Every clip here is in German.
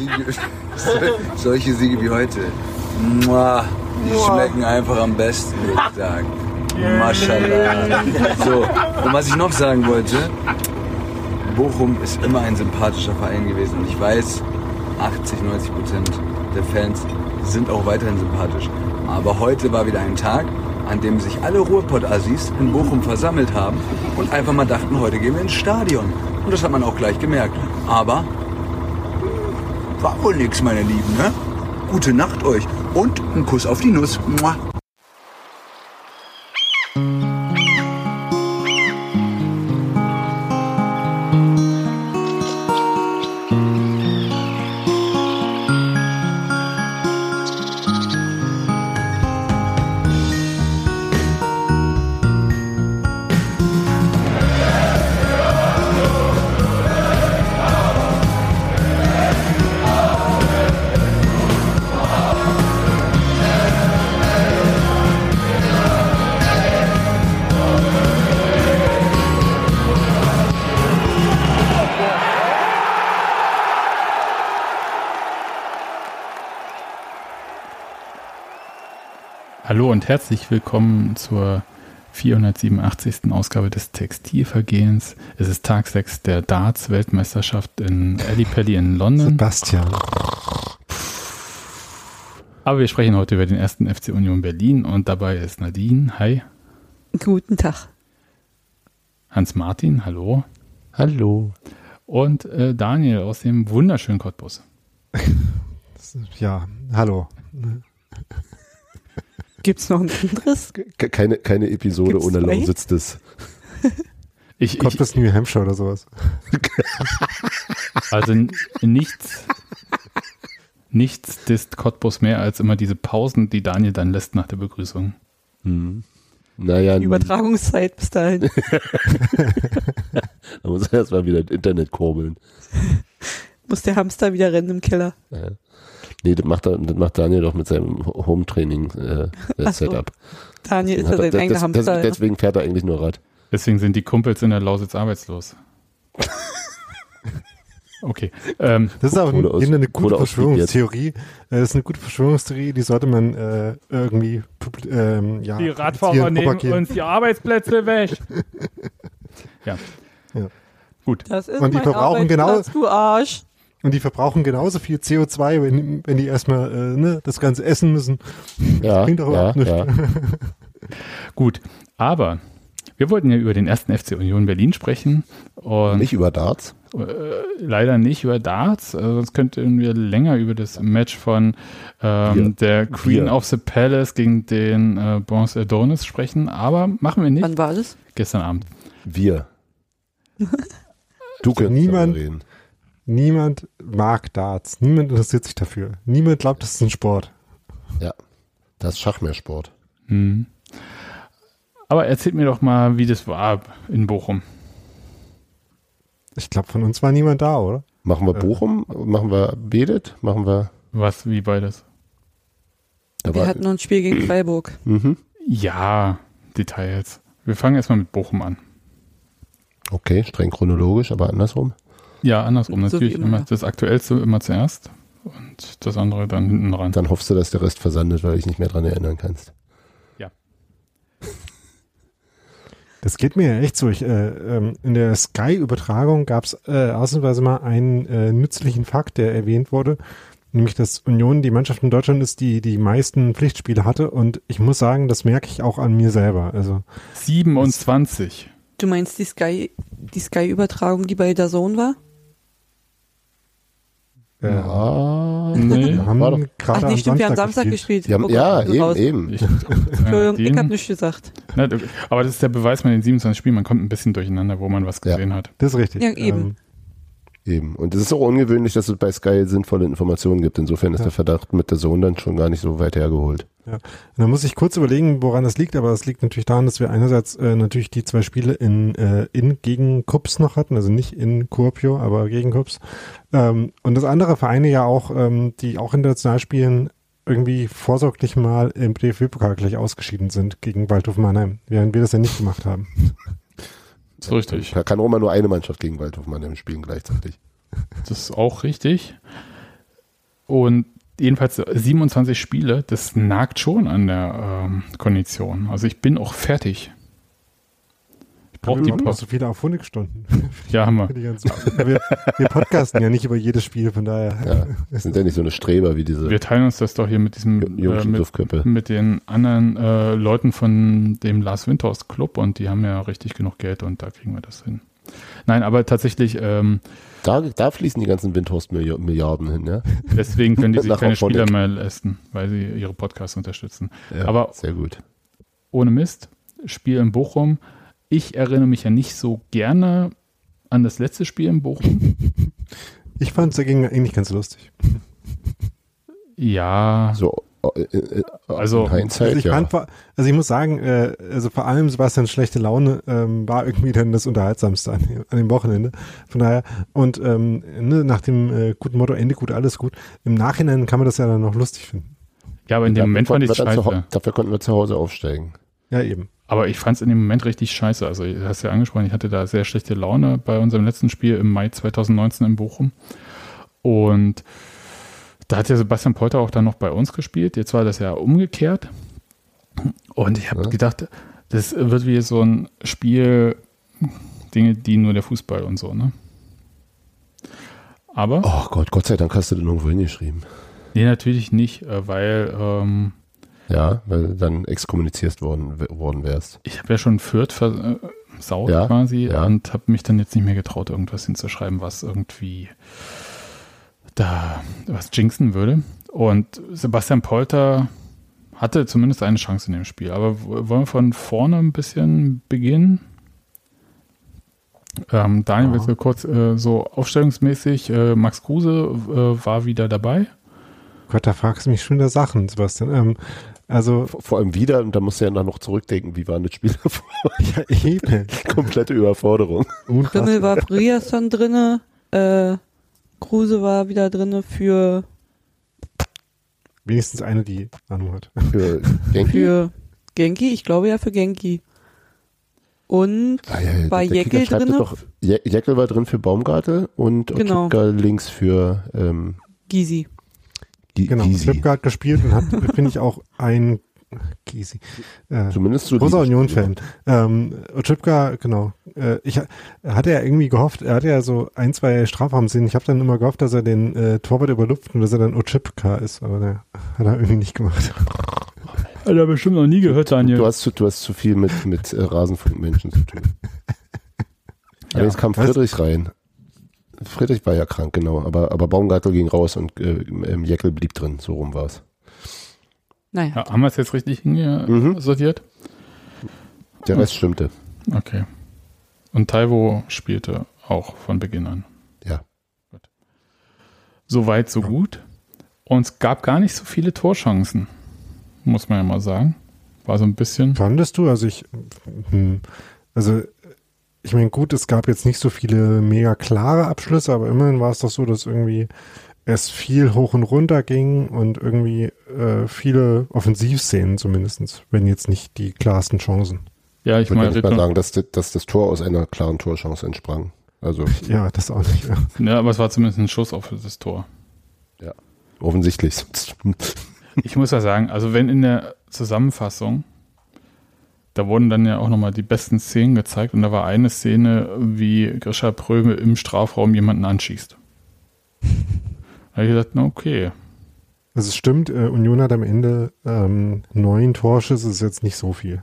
Siege, solche Siege wie heute, muah, die schmecken einfach am besten, würde ich sagen. Maschallah. So, und was ich noch sagen wollte, Bochum ist immer ein sympathischer Verein gewesen und ich weiß, 80, 90 Prozent der Fans sind auch weiterhin sympathisch. Aber heute war wieder ein Tag, an dem sich alle Ruhrpott-Assis in Bochum versammelt haben und einfach mal dachten, heute gehen wir ins Stadion. Und das hat man auch gleich gemerkt. Aber war wohl nix, meine Lieben, ne? Gute Nacht euch und ein Kuss auf die Nuss. Mua. Hallo und herzlich willkommen zur 487. Ausgabe des Textilvergehens. Es ist Tag 6 der Darts-Weltmeisterschaft in Ellipelli in London. Sebastian. Aber wir sprechen heute über den ersten FC Union Berlin und dabei ist Nadine. Hi. Guten Tag. Hans-Martin. Hallo. Hallo. Und äh, Daniel aus dem wunderschönen Cottbus. Ja, hallo. Gibt's noch ein anderes? Ke- Keine, keine Episode Gibt's ohne zwei? Lausitz des. Ich, ich, Cottbus New Hampshire oder sowas. also nichts, nichts disst Cottbus mehr als immer diese Pausen, die Daniel dann lässt nach der Begrüßung. Hm. Naja, Die Übertragungszeit bis dahin. da muss er erstmal wieder das Internet kurbeln. Muss der Hamster wieder rennen im Keller. Ja. Nee, das macht, das macht Daniel doch mit seinem Home-Training-Setup. Äh. Setup. Daniel ist Hat ja er- sein das- eigener das- Hamster. ja. Deswegen fährt er eigentlich nur Rad. Deswegen sind die Kumpels in der Lausitz arbeitslos. Okay. Ähm, Das ist auch Kohle aus- eine gute Verschwörungstheorie. Äh, Das ist eine gute Verschwörungstheorie, die sollte man äh, irgendwie ähm, ja, die Radfahrer nehmen uns die Arbeitsplätze weg. ja. Ja. Gut. Das ist Und die verbrauchen genau- Arbeitsplatz, du Arsch. Und die verbrauchen genauso viel CO2, wenn, wenn die erstmal äh, ne, das Ganze essen müssen. Ja, Bringt doch ja, überhaupt nichts. ja. Gut. Aber wir wollten ja über den ersten FC Union Berlin sprechen. Und Nicht über Darts. äh, leider nicht über Darts. Also sonst könnten wir länger über das Match von ähm, der Queen Bier. of the Palace gegen den äh, Bronze Adonis sprechen. Aber machen wir nicht. Wann war das? Gestern Abend. Wir. Du könntest niemand- reden. Niemand mag Darts. Niemand interessiert sich dafür. Niemand glaubt, das ist ein Sport. Ja. Das ist Schachmehrsport. Hm. Aber erzählt mir doch mal, wie das war in Bochum. Ich glaube, von uns war niemand da, oder? Machen wir Ja. Bochum? Machen wir Bedet? Machen wir. Was, wie beides? Da Wir hatten noch ein Spiel gegen Freiburg. mhm. Ja, Details. Wir fangen erstmal mit Bochum an. Okay, streng chronologisch, aber andersrum. Ja, andersrum. So Natürlich immer. immer das Aktuellste immer zuerst und das andere dann hinten ran. Dann hoffst du, dass der Rest versandet, weil du dich nicht mehr dran erinnern kannst. Das geht mir ja echt so. Ich, äh, ähm, in der Sky-Übertragung gab es äh, ausnahmsweise mal einen äh, nützlichen Fakt, der erwähnt wurde, nämlich dass Union die Mannschaft in Deutschland ist, die die meisten Pflichtspiele hatte. Und ich muss sagen, das merke ich auch an mir selber. Also 27. Du meinst die Sky, die Sky-Übertragung, die bei der Zone war? Äh, Ja. Nee. wir haben gerade Ach nee, am stimmt, wir haben Samstag Samstag gespielt. gespielt. Haben, Oh Gott, ja, bin eben, raus. eben. Ich, Entschuldigung, ich habe nichts gesagt. Na, aber das ist der Beweis mit den 27 Spielen. Man kommt ein bisschen durcheinander, wo man was Ja. gesehen hat. Das ist richtig. Ja, eben. Ähm, Eben. Und es ist auch ungewöhnlich, dass es bei Sky sinnvolle Informationen gibt. Insofern ist Ja. der Verdacht mit der Sohn dann schon gar nicht so weit hergeholt. Und Da muss ich kurz überlegen, woran das liegt, aber es liegt natürlich daran, dass wir einerseits äh, natürlich die zwei Spiele in, äh, in gegen Kups noch hatten, also nicht in Kuopio, aber gegen Kups. Ähm, und das andere Vereine ja auch, ähm, die auch international spielen, irgendwie vorsorglich mal im DFB-Pokal gleich ausgeschieden sind gegen Waldhof Mannheim, während wir das ja nicht gemacht haben. So richtig. Da kann auch mal nur eine Mannschaft gegen Waldhof Mannheim spielen gleichzeitig. Das ist auch richtig. Und jedenfalls 27 Spiele, das nagt schon an der ähm, Kondition. Also ich bin auch fertig. Ich brauche die Wir haben noch Post. so viele auf Honigstunden. Ja, haben wir. Wir, wir podcasten ja nicht über jedes Spiel, von daher. Ja, sind ja nicht so eine Streber wie diese Wir teilen uns das doch hier mit diesem äh, mit, mit den anderen äh, Leuten von dem Lars Windhorst Club und die haben ja richtig genug Geld und da kriegen wir das hin. Nein, aber tatsächlich, ähm, Da, da fließen die ganzen Windhorst-Milliarden hin, ja? deswegen können die sich keine. Spieler mehr leisten, weil sie ihre Podcasts unterstützen. ja Aber- sehr gut. ohne Mist, Spiel in Bochum. Ich erinnere mich ja nicht so gerne an das letzte Spiel in Bochum. Ich fand es dagegen eigentlich ganz lustig. Ja, So, äh, äh, Also- in Hindsight, Also ich ja. fand, also ich muss sagen, äh, also vor allem Sebastians schlechte Laune ähm, war irgendwie dann das Unterhaltsamste an, dem- an dem Wochenende. Von daher, und ähm, ne, nach dem äh, guten Motto, Ende gut, alles gut, im Nachhinein kann man das ja dann noch lustig finden. ja, aber in dem Moment fand ich es scheiße. Dafür konnten wir zu Hause aufsteigen. Ja, eben. Aber ich fand es in dem Moment richtig scheiße. Also, du hast ja angesprochen, ich hatte da sehr schlechte Laune bei unserem letzten Spiel im Mai 2019 in Bochum. Und da hat ja Sebastian Polter auch dann noch bei uns gespielt. Jetzt war das ja umgekehrt. Und ich habe Ja. gedacht, das wird wie so ein Spiel, Dinge, die nur der Fußball und so, ne? Aber, Oh Gott, Gott sei Dank hast du den irgendwo hingeschrieben. nee, natürlich nicht, äh, weil ähm, Ja, weil du dann exkommuniziert worden, worden wärst. ich habe ja schon Fürth versaut Ja, quasi ja. und habe mich dann jetzt nicht mehr getraut, irgendwas hinzuschreiben, was irgendwie da was jinxen würde. Und Sebastian Polter hatte zumindest eine Chance in dem Spiel. Aber wollen wir von vorne ein bisschen beginnen? Ähm, Daniel, Ja. willst du kurz äh, so aufstellungsmäßig, äh, Max Kruse äh, war wieder dabei. Gott, da fragst du mich schon wieder Sachen, Sebastian. Ähm, also, Vor, vor allem wieder, und da musst du ja dann noch zurückdenken, wie war das Spiel davor? ja, eben. Komplette Überforderung. Unfassbar. Rimmel war Briasson drinne, äh, Kruse war wieder drinne für, Wenigstens eine, die Ahnung hat. Für Genki. für Genki, ich glaube ja für Genki. Und Ah, ja, ja, War der Kicker Jäckel schreibt drinne? Doch, Je- Jäckel war drin für Baumgartel und Genau. Links für ähm, Gysi. Gi- Genau, hat gespielt und hat, finde ich, auch ein Gysi. Äh, Zumindest so großer Union-Fan. Ähm, Otschipka, genau. Äh, ich ha- er hatte ja irgendwie gehofft, er hatte ja so ein, zwei Strafraumszenen. Ich habe dann immer gehofft, dass er den äh, Torwart überlupft und dass er dann Otschipka ist, aber der hat er irgendwie nicht gemacht. Hat er bestimmt noch nie gehört, Daniel. Du hast, zu, du hast zu viel mit, mit äh, Rasenfunkmenschen zu tun. Allerdings kam Was? Friedrich rein. Friedrich war ja krank, genau. Aber, aber Baumgartel ging raus und äh, ähm, Jäckel blieb drin. So rum war es. Naja. Ja, haben wir es jetzt richtig Mhm. hingesortiert? Der Rest stimmte. Okay. Und Taiwo spielte auch von Beginn an. Ja. So weit, so gut. Und es gab gar nicht so viele Torchancen, muss man ja mal sagen. War so ein bisschen. Fandest du? Also ich, hm, also ich meine, gut, es gab jetzt nicht so viele mega klare Abschlüsse, aber immerhin war es doch so, dass irgendwie es viel hoch und runter ging und irgendwie äh, viele Offensivszenen zumindestens, wenn jetzt nicht die klarsten Chancen. Ja, ich Ich würde nicht mal sagen, dass, das- dass das Tor aus einer klaren Torchance entsprang. Also Ja, das auch nicht. Ja. ja, aber es war zumindest ein Schuss auf das Tor. offensichtlich. Ich muss ja sagen, also wenn in der Zusammenfassung, da wurden dann ja auch nochmal die besten Szenen gezeigt und da war eine Szene, wie Grisha Pröme im Strafraum jemanden anschießt. Da habe ich gedacht, na okay. Also es stimmt, äh, Union hat am Ende ähm, neun Torschüsse, ist jetzt nicht so viel.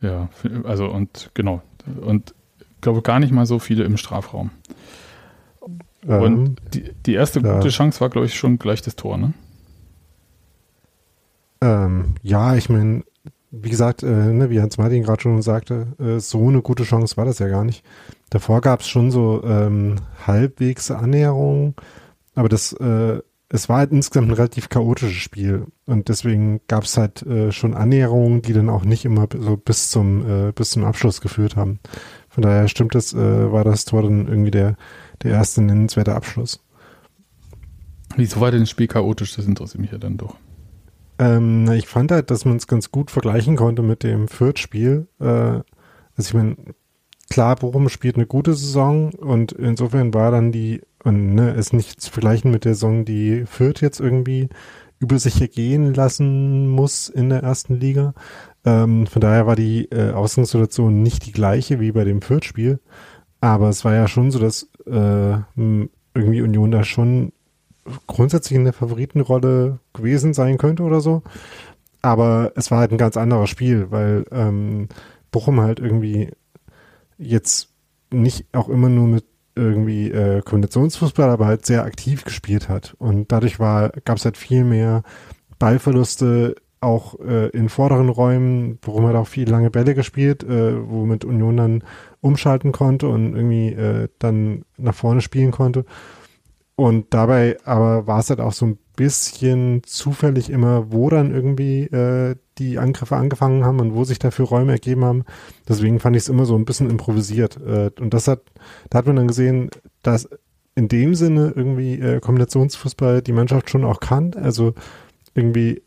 Ja, also und genau. Und ich glaube gar nicht mal so viele im Strafraum. Ähm, Und die, die erste gute Chance war, glaube ich, schon gleich das Tor, ne? Ähm, ja, ich meine, wie gesagt, äh, ne, wie Hans Martin gerade schon sagte, äh, so eine gute Chance war das ja gar nicht. Davor gab es schon so ähm, halbwegs Annäherungen, aber das, äh, es war halt insgesamt ein relativ chaotisches Spiel und deswegen gab es halt äh, schon Annäherungen, die dann auch nicht immer so bis zum äh, bis zum Abschluss geführt haben. Von daher stimmt das, äh, war das Tor dann irgendwie der der erste nennenswerte Abschluss. Wieso war denn das Spiel chaotisch? Das interessiert mich ja dann doch. Ähm, ich fand halt, dass man es ganz gut vergleichen konnte mit dem Fürth-Spiel. Äh, also ich meine, klar, Bochum spielt eine gute Saison und insofern war dann die, und ne, ist nicht zu vergleichen mit der Saison, die Fürth jetzt irgendwie über sich ergehen lassen muss in der ersten Liga. Ähm, von daher war die äh, Ausgangssituation nicht die gleiche wie bei dem Fürth-Spiel. Aber es war ja schon so, dass äh, irgendwie Union da schon grundsätzlich in der Favoritenrolle gewesen sein könnte oder so. Aber es war halt ein ganz anderes Spiel, weil ähm, Bochum halt irgendwie jetzt nicht auch immer nur mit irgendwie äh, Kombinationsfußball, aber halt sehr aktiv gespielt hat. Und dadurch gab es halt viel mehr Ballverluste auch äh, in vorderen Räumen, worum hat auch viel lange Bälle gespielt, äh, womit Union dann umschalten konnte und irgendwie äh, dann nach vorne spielen konnte. Und dabei aber war es halt auch so ein bisschen zufällig immer, wo dann irgendwie äh, die Angriffe angefangen haben und wo sich dafür Räume ergeben haben. Deswegen fand ich es immer so ein bisschen improvisiert. Äh, und das hat, da hat man dann gesehen, dass in dem Sinne irgendwie äh, Kombinationsfußball die Mannschaft schon auch kann. Also irgendwie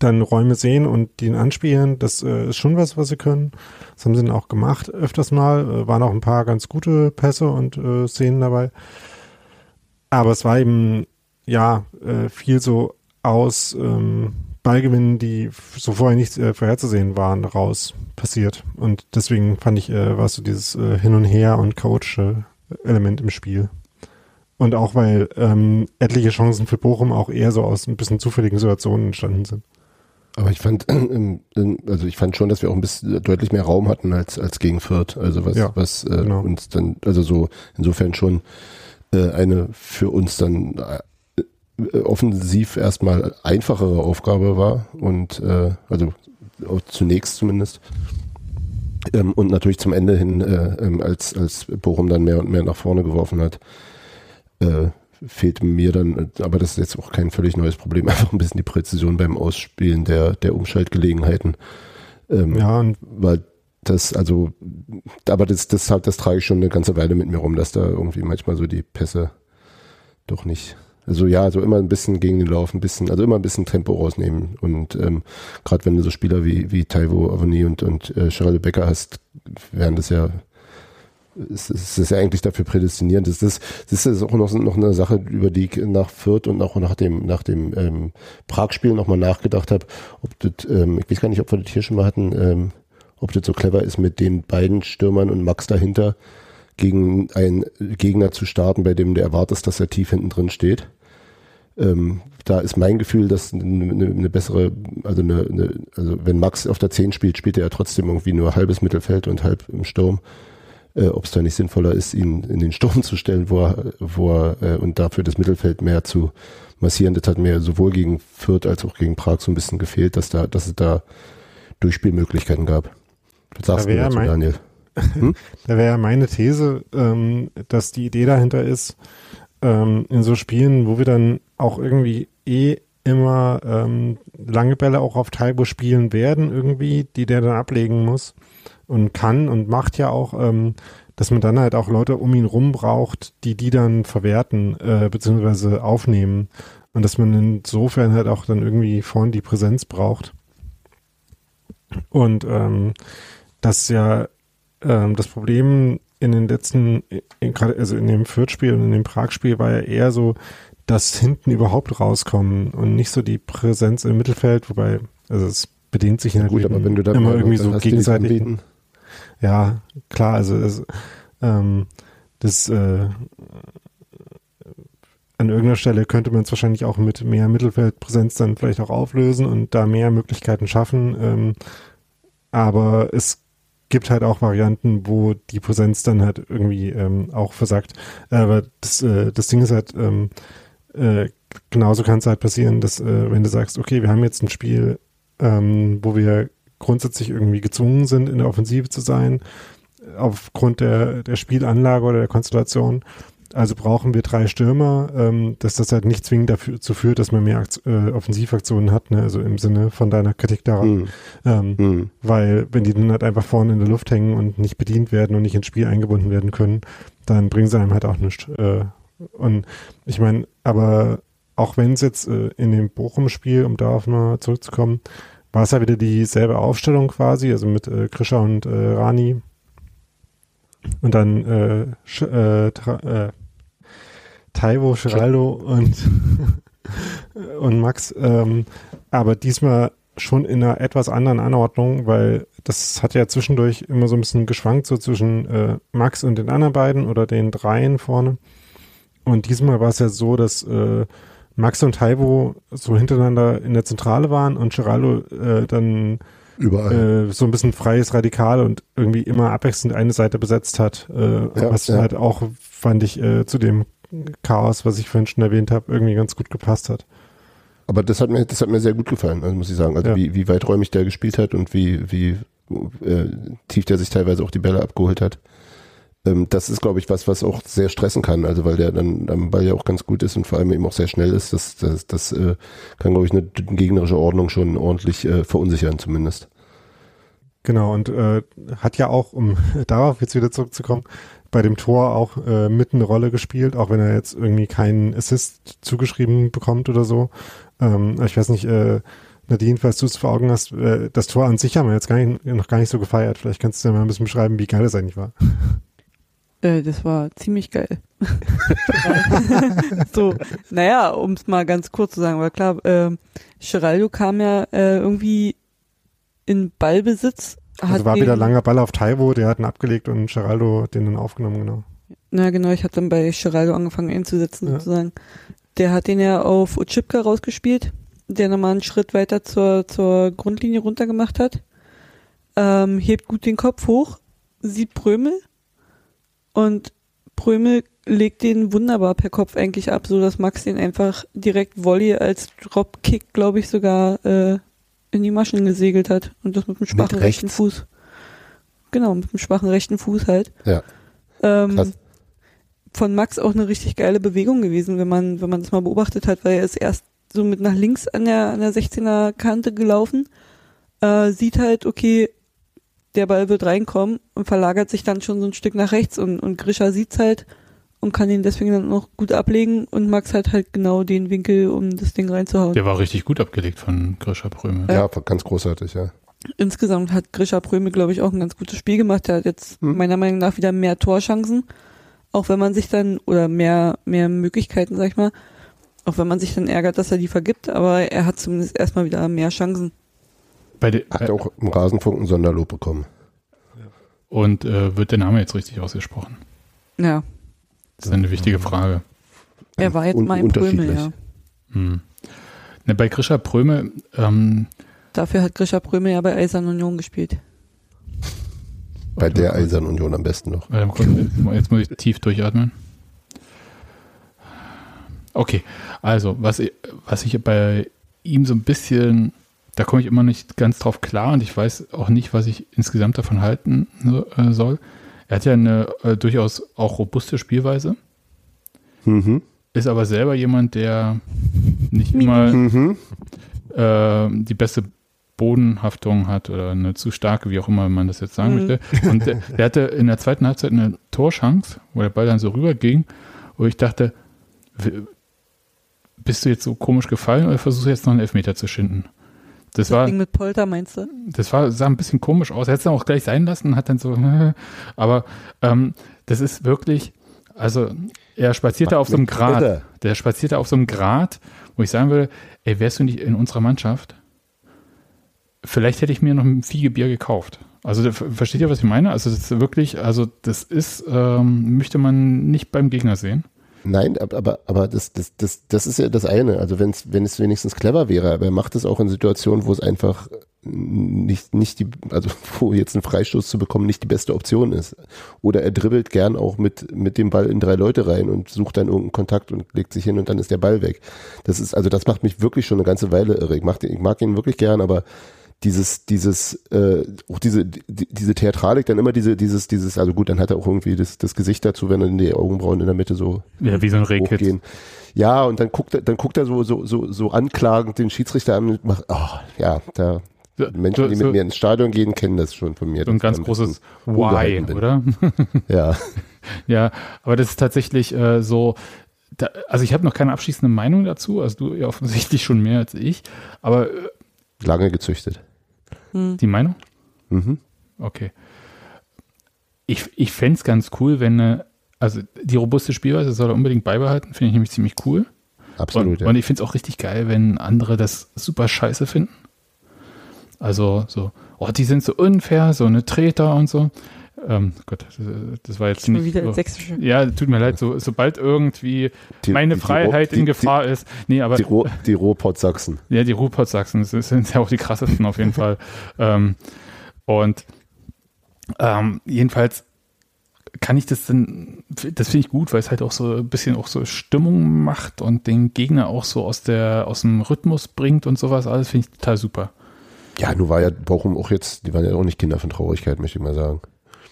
dann Räume sehen und die anspielen, das äh, ist schon was, was sie können. Das haben sie dann auch gemacht öfters mal. Äh, waren auch ein paar ganz gute Pässe und äh, Szenen dabei. Aber es war eben, ja, äh, viel so aus ähm, Ballgewinnen, die so vorher nicht äh, vorherzusehen waren, raus passiert. Und deswegen fand ich, äh, war so dieses äh, Hin und Her und chaotische Element im Spiel. Und auch weil ähm, etliche Chancen für Bochum auch eher so aus ein bisschen zufälligen Situationen entstanden sind. Aber ich fand, also ich fand schon, dass wir auch ein bisschen deutlich mehr Raum hatten als, als gegen Fürth. Also was, ja, was äh, genau. uns dann, also so insofern schon äh, eine für uns dann äh, offensiv erstmal einfachere Aufgabe war und äh, also zunächst zumindest. Ähm, und natürlich zum Ende hin, äh, ähm, als, als Bochum dann mehr und mehr nach vorne geworfen hat, äh, fehlt mir dann, aber das ist jetzt auch kein völlig neues Problem, einfach ein bisschen die Präzision beim Ausspielen der, der Umschaltgelegenheiten. Ähm, ja, und weil das, also, aber das, das, halt, das trage ich schon eine ganze Weile mit mir rum, dass da irgendwie manchmal so die Pässe doch nicht. Also ja, so immer ein bisschen gegen den Lauf, ein bisschen, also immer ein bisschen Tempo rausnehmen. Und ähm, gerade wenn du so Spieler wie, wie Taiwo Avoni und, und äh, Charles Becker hast, wären das ja es ist, ist ja eigentlich dafür prädestiniert. Das ist, das ist auch noch, noch eine Sache, über die ich nach Fürth und auch nach dem, nach dem ähm, Prag-Spiel nochmal nachgedacht habe. Ob das, ähm, ich weiß gar nicht, ob wir das hier schon mal hatten, ähm, ob das so clever ist, mit den beiden Stürmern und Max dahinter gegen einen Gegner zu starten, bei dem du erwartest, dass er tief hinten drin steht. Ähm, da ist mein Gefühl, dass eine, eine bessere, also eine, eine, also wenn Max auf der 10 spielt, spielt er ja trotzdem irgendwie nur halbes Mittelfeld und halb im Sturm. Äh, Ob es da nicht sinnvoller ist, ihn in den Sturm zu stellen, wo er, wo er äh, und dafür das Mittelfeld mehr zu massieren. Das hat mir sowohl gegen Fürth als auch gegen Prag so ein bisschen gefehlt, dass da, dass es da Durchspielmöglichkeiten gab. Was sagst du dazu, mein, Daniel? Hm? da wäre ja meine These, ähm, dass die Idee dahinter ist, ähm, in so Spielen, wo wir dann auch irgendwie eh immer ähm, lange Bälle auch auf Taibo spielen werden, irgendwie, die der dann ablegen muss und kann und macht ja auch, ähm, dass man dann halt auch Leute um ihn rum braucht, die die dann verwerten äh, beziehungsweise aufnehmen und dass man insofern halt auch dann irgendwie vorne die Präsenz braucht. Und ähm, das ja ähm, das Problem in den letzten, gerade also in dem Fürth-Spiel und in dem Prag-Spiel war ja eher so, dass hinten überhaupt rauskommen und nicht so die Präsenz im Mittelfeld, wobei, also es bedient sich ja gut, aber wenn du dann immer irgendwie so gegenseitig. Ja, klar, also es, ähm, das äh, an irgendeiner Stelle könnte man es wahrscheinlich auch mit mehr Mittelfeldpräsenz dann vielleicht auch auflösen und da mehr Möglichkeiten schaffen. Ähm, aber es gibt halt auch Varianten, wo die Präsenz dann halt irgendwie ähm, auch versagt. Aber das, äh, das Ding ist halt, ähm, äh, genauso kann es halt passieren, dass äh, wenn du sagst, okay, wir haben jetzt ein Spiel, ähm, wo wir grundsätzlich irgendwie gezwungen sind, in der Offensive zu sein, aufgrund der, der Spielanlage oder der Konstellation, also brauchen wir drei Stürmer, ähm, dass das halt nicht zwingend dazu führt, dass man mehr Akt äh, Offensivaktionen hat, ne? also im Sinne von deiner Kritik daran. Mhm. Ähm, mhm. Weil wenn die dann halt einfach vorne in der Luft hängen und nicht bedient werden und nicht ins Spiel eingebunden werden können, dann bringen sie einem halt auch nichts. Äh, und ich meine, aber auch wenn es jetzt äh, in dem Bochum-Spiel, um darauf mal zurückzukommen, war es ja wieder dieselbe Aufstellung quasi, also mit äh, Krischer und äh, Rani und dann äh, Sch, äh, tra, äh, Taiwo, Geraldo und, und Max. Ähm, aber diesmal schon in einer etwas anderen Anordnung, weil das hat ja zwischendurch immer so ein bisschen geschwankt, so zwischen äh, Max und den anderen beiden oder den dreien vorne. Und diesmal war es ja so, dass äh, Max und Taiwo so hintereinander in der Zentrale waren und Geraldo äh, dann Überall. Äh, so ein bisschen freies Radikal und irgendwie immer abwechselnd eine Seite besetzt hat, äh, ja, was ja. halt auch, fand ich, äh, zu dem Chaos, was ich vorhin schon erwähnt habe, irgendwie ganz gut gepasst hat. Aber das hat mir, das hat mir sehr gut gefallen, also muss ich sagen. Also ja. wie, wie weiträumig der gespielt hat und wie, wie äh, tief der sich teilweise auch die Bälle abgeholt hat. Ähm, das ist, glaube ich, was, was auch sehr stressen kann. Also weil der dann am Ball ja auch ganz gut ist und vor allem eben auch sehr schnell ist. Das, das, das äh, kann, glaube ich, eine gegnerische Ordnung schon ordentlich äh, verunsichern zumindest. Genau, und äh, hat ja auch, um darauf jetzt wieder zurückzukommen, bei dem Tor auch äh, mit eine Rolle gespielt, auch wenn er jetzt irgendwie keinen Assist zugeschrieben bekommt oder so. Ähm, ich weiß nicht, äh, Nadine, falls du es vor Augen hast, äh, das Tor an sich haben wir jetzt gar nicht, noch gar nicht so gefeiert. Vielleicht kannst du ja mal ein bisschen beschreiben, wie geil es eigentlich war. Äh, das war ziemlich geil. so, naja, um es mal ganz kurz zu sagen, weil klar, äh, Geraldo kam ja äh, irgendwie in Ballbesitz. Also war wieder langer Ball auf Taiwo, der hat ihn abgelegt und Geraldo den dann aufgenommen, genau. Na genau, ich habe dann bei Geraldo angefangen einzusetzen ja. sozusagen. Der hat den ja auf Utschipka rausgespielt, der nochmal einen Schritt weiter zur, zur Grundlinie runtergemacht hat. Ähm, hebt gut den Kopf hoch, sieht Prömel und Prömel legt den wunderbar per Kopf eigentlich ab, so dass Max den einfach direkt Volley als Dropkick, glaube ich, sogar äh, in die Maschen gesegelt hat und das mit dem schwachen mit rechten Fuß. Genau, mit dem schwachen rechten Fuß halt. Ja. Ähm, von Max auch eine richtig geile Bewegung gewesen, wenn man, wenn man das mal beobachtet hat, weil er ist erst so mit nach links an der, an der 16er Kante gelaufen, äh, sieht halt, okay, der Ball wird reinkommen und verlagert sich dann schon so ein Stück nach rechts und, und Grisha sieht's halt und kann ihn deswegen dann noch gut ablegen und Max hat halt genau den Winkel, um das Ding reinzuhauen. Der war richtig gut abgelegt von Grisha Pröme. Ja, ja ganz großartig, ja. Insgesamt hat Grisha Pröme, glaube ich, auch ein ganz gutes Spiel gemacht. Er hat jetzt hm. meiner Meinung nach wieder mehr Torchancen, auch wenn man sich dann, oder mehr, mehr Möglichkeiten, sag ich mal, auch wenn man sich dann ärgert, dass er die vergibt, aber er hat zumindest erstmal wieder mehr Chancen. Bei de, hat auch im Rasenfunk ein Sonderlob bekommen. Und äh, wird der Name jetzt richtig ausgesprochen? Ja. Das ist eine wichtige Frage. Er war jetzt Un mal im Prömel, ja. Hm. Ne, bei Grisha Prömel. Ähm, Dafür hat Grisha Prömel ja bei Eisern Union gespielt. Bei der Eisern Union am besten noch. Jetzt muss ich tief durchatmen. Okay, also was ich, was ich bei ihm so ein bisschen, da komme ich immer nicht ganz drauf klar und ich weiß auch nicht, was ich insgesamt davon halten äh, soll. Er hat ja eine äh, durchaus auch robuste Spielweise. Mhm. Ist aber selber jemand, der nicht immer mhm. äh, die beste Bodenhaftung hat oder eine zu starke, wie auch immer man das jetzt sagen mhm. möchte. Und der, der, hatte in der zweiten Halbzeit eine Torschance, wo der Ball dann so rüberging, wo ich dachte, bist du jetzt so komisch gefallen oder versuchst du jetzt noch einen Elfmeter zu schinden? Das, das war, Ding mit Polter, meinst du? Das war, sah ein bisschen komisch aus. Er hätte es dann auch gleich sein lassen, hat dann so, aber ähm, das ist wirklich, also er spazierte auf so einem Grat, der spazierte auf so einem Grat, wo ich sagen würde, ey, wärst du nicht in unserer Mannschaft? Vielleicht hätte ich mir noch ein Viehgebier gekauft. Also versteht ihr, was ich meine? Also das ist wirklich, also das ist, ähm, möchte man nicht beim Gegner sehen. Nein, aber, aber das, das, das, das ist ja das eine. Also wenn's, wenn es wenigstens clever wäre, aber er macht es auch in Situationen, wo es einfach nicht, nicht die, also wo jetzt einen Freistoß zu bekommen nicht die beste Option ist. Oder er dribbelt gern auch mit, mit dem Ball in drei Leute rein und sucht dann irgendeinen Kontakt und legt sich hin und dann ist der Ball weg. Das ist, also das macht mich wirklich schon eine ganze Weile irre. Ich mag, ich mag ihn wirklich gern, aber dieses, dieses, äh, auch diese, die, diese Theatralik, dann immer diese, dieses, dieses, also gut, dann hat er auch irgendwie das, das Gesicht dazu, wenn dann die Augenbrauen in der Mitte so ja, wie so ein hochgehen. Ja, und dann guckt er, dann guckt er so, so, so, so anklagend den Schiedsrichter an und macht, oh, ja, da, so, Menschen, die so, mit mir ins Stadion gehen, kennen das schon von mir. So ein ganz großes Why, oder? ja. ja, aber das ist tatsächlich äh, so, da, also ich habe noch keine abschließende Meinung dazu, also du ja offensichtlich schon mehr als ich, aber äh, lange gezüchtet. Hm. Die Meinung? Mhm. Okay. ich, ich fände es ganz cool, wenn eine, also die robuste Spielweise soll er unbedingt beibehalten, finde ich nämlich ziemlich cool. Absolut. Und, ja. und ich finde es auch richtig geil, wenn andere das super scheiße finden. Also so, oh, die sind so unfair, so eine Treter und so. Ähm, Gott, das war jetzt nicht. Wieder so, ja, tut mir leid, so, sobald irgendwie die, meine die, Freiheit die, in Gefahr ist. Nee, aber. Die, die Ruhrpott-Sachsen. Ja, die Ruhrpott-Sachsen sind ja auch die krassesten auf jeden Fall. Ähm, und ähm, jedenfalls kann ich das dann, das finde ich gut, weil es halt auch so ein bisschen auch so Stimmung macht und den Gegner auch so aus der, aus dem Rhythmus bringt und sowas. Alles finde ich total super. Ja, nur war ja Bochum auch jetzt, die waren ja auch nicht Kinder von Traurigkeit, möchte ich mal sagen.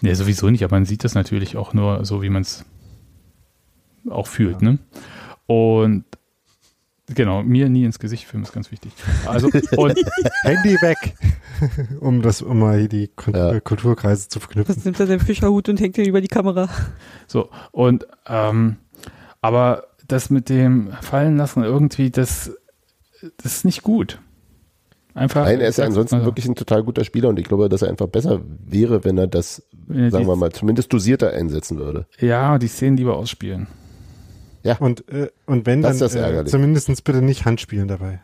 Ja, sowieso nicht, aber man sieht das natürlich auch nur so, wie man es auch fühlt, ja. ne? Und genau, mir nie ins Gesicht filmen ist ganz wichtig. Also und Handy weg, um das, um mal hier die ja. Kulturkreise zu verknüpfen. Das nimmt er den Fischerhut und hängt ihn über die Kamera. So und ähm, aber das mit dem Fallen lassen irgendwie, das, das ist nicht gut. Einfach. Nein, er ist ja ansonsten also. wirklich ein total guter Spieler und ich glaube, dass er einfach besser wäre, wenn er das, ja, sagen wir mal, zumindest dosierter einsetzen würde. Ja, die Szenen lieber ausspielen. Ja. Und, äh, und wenn das dann äh, zumindest bitte nicht Handspielen dabei.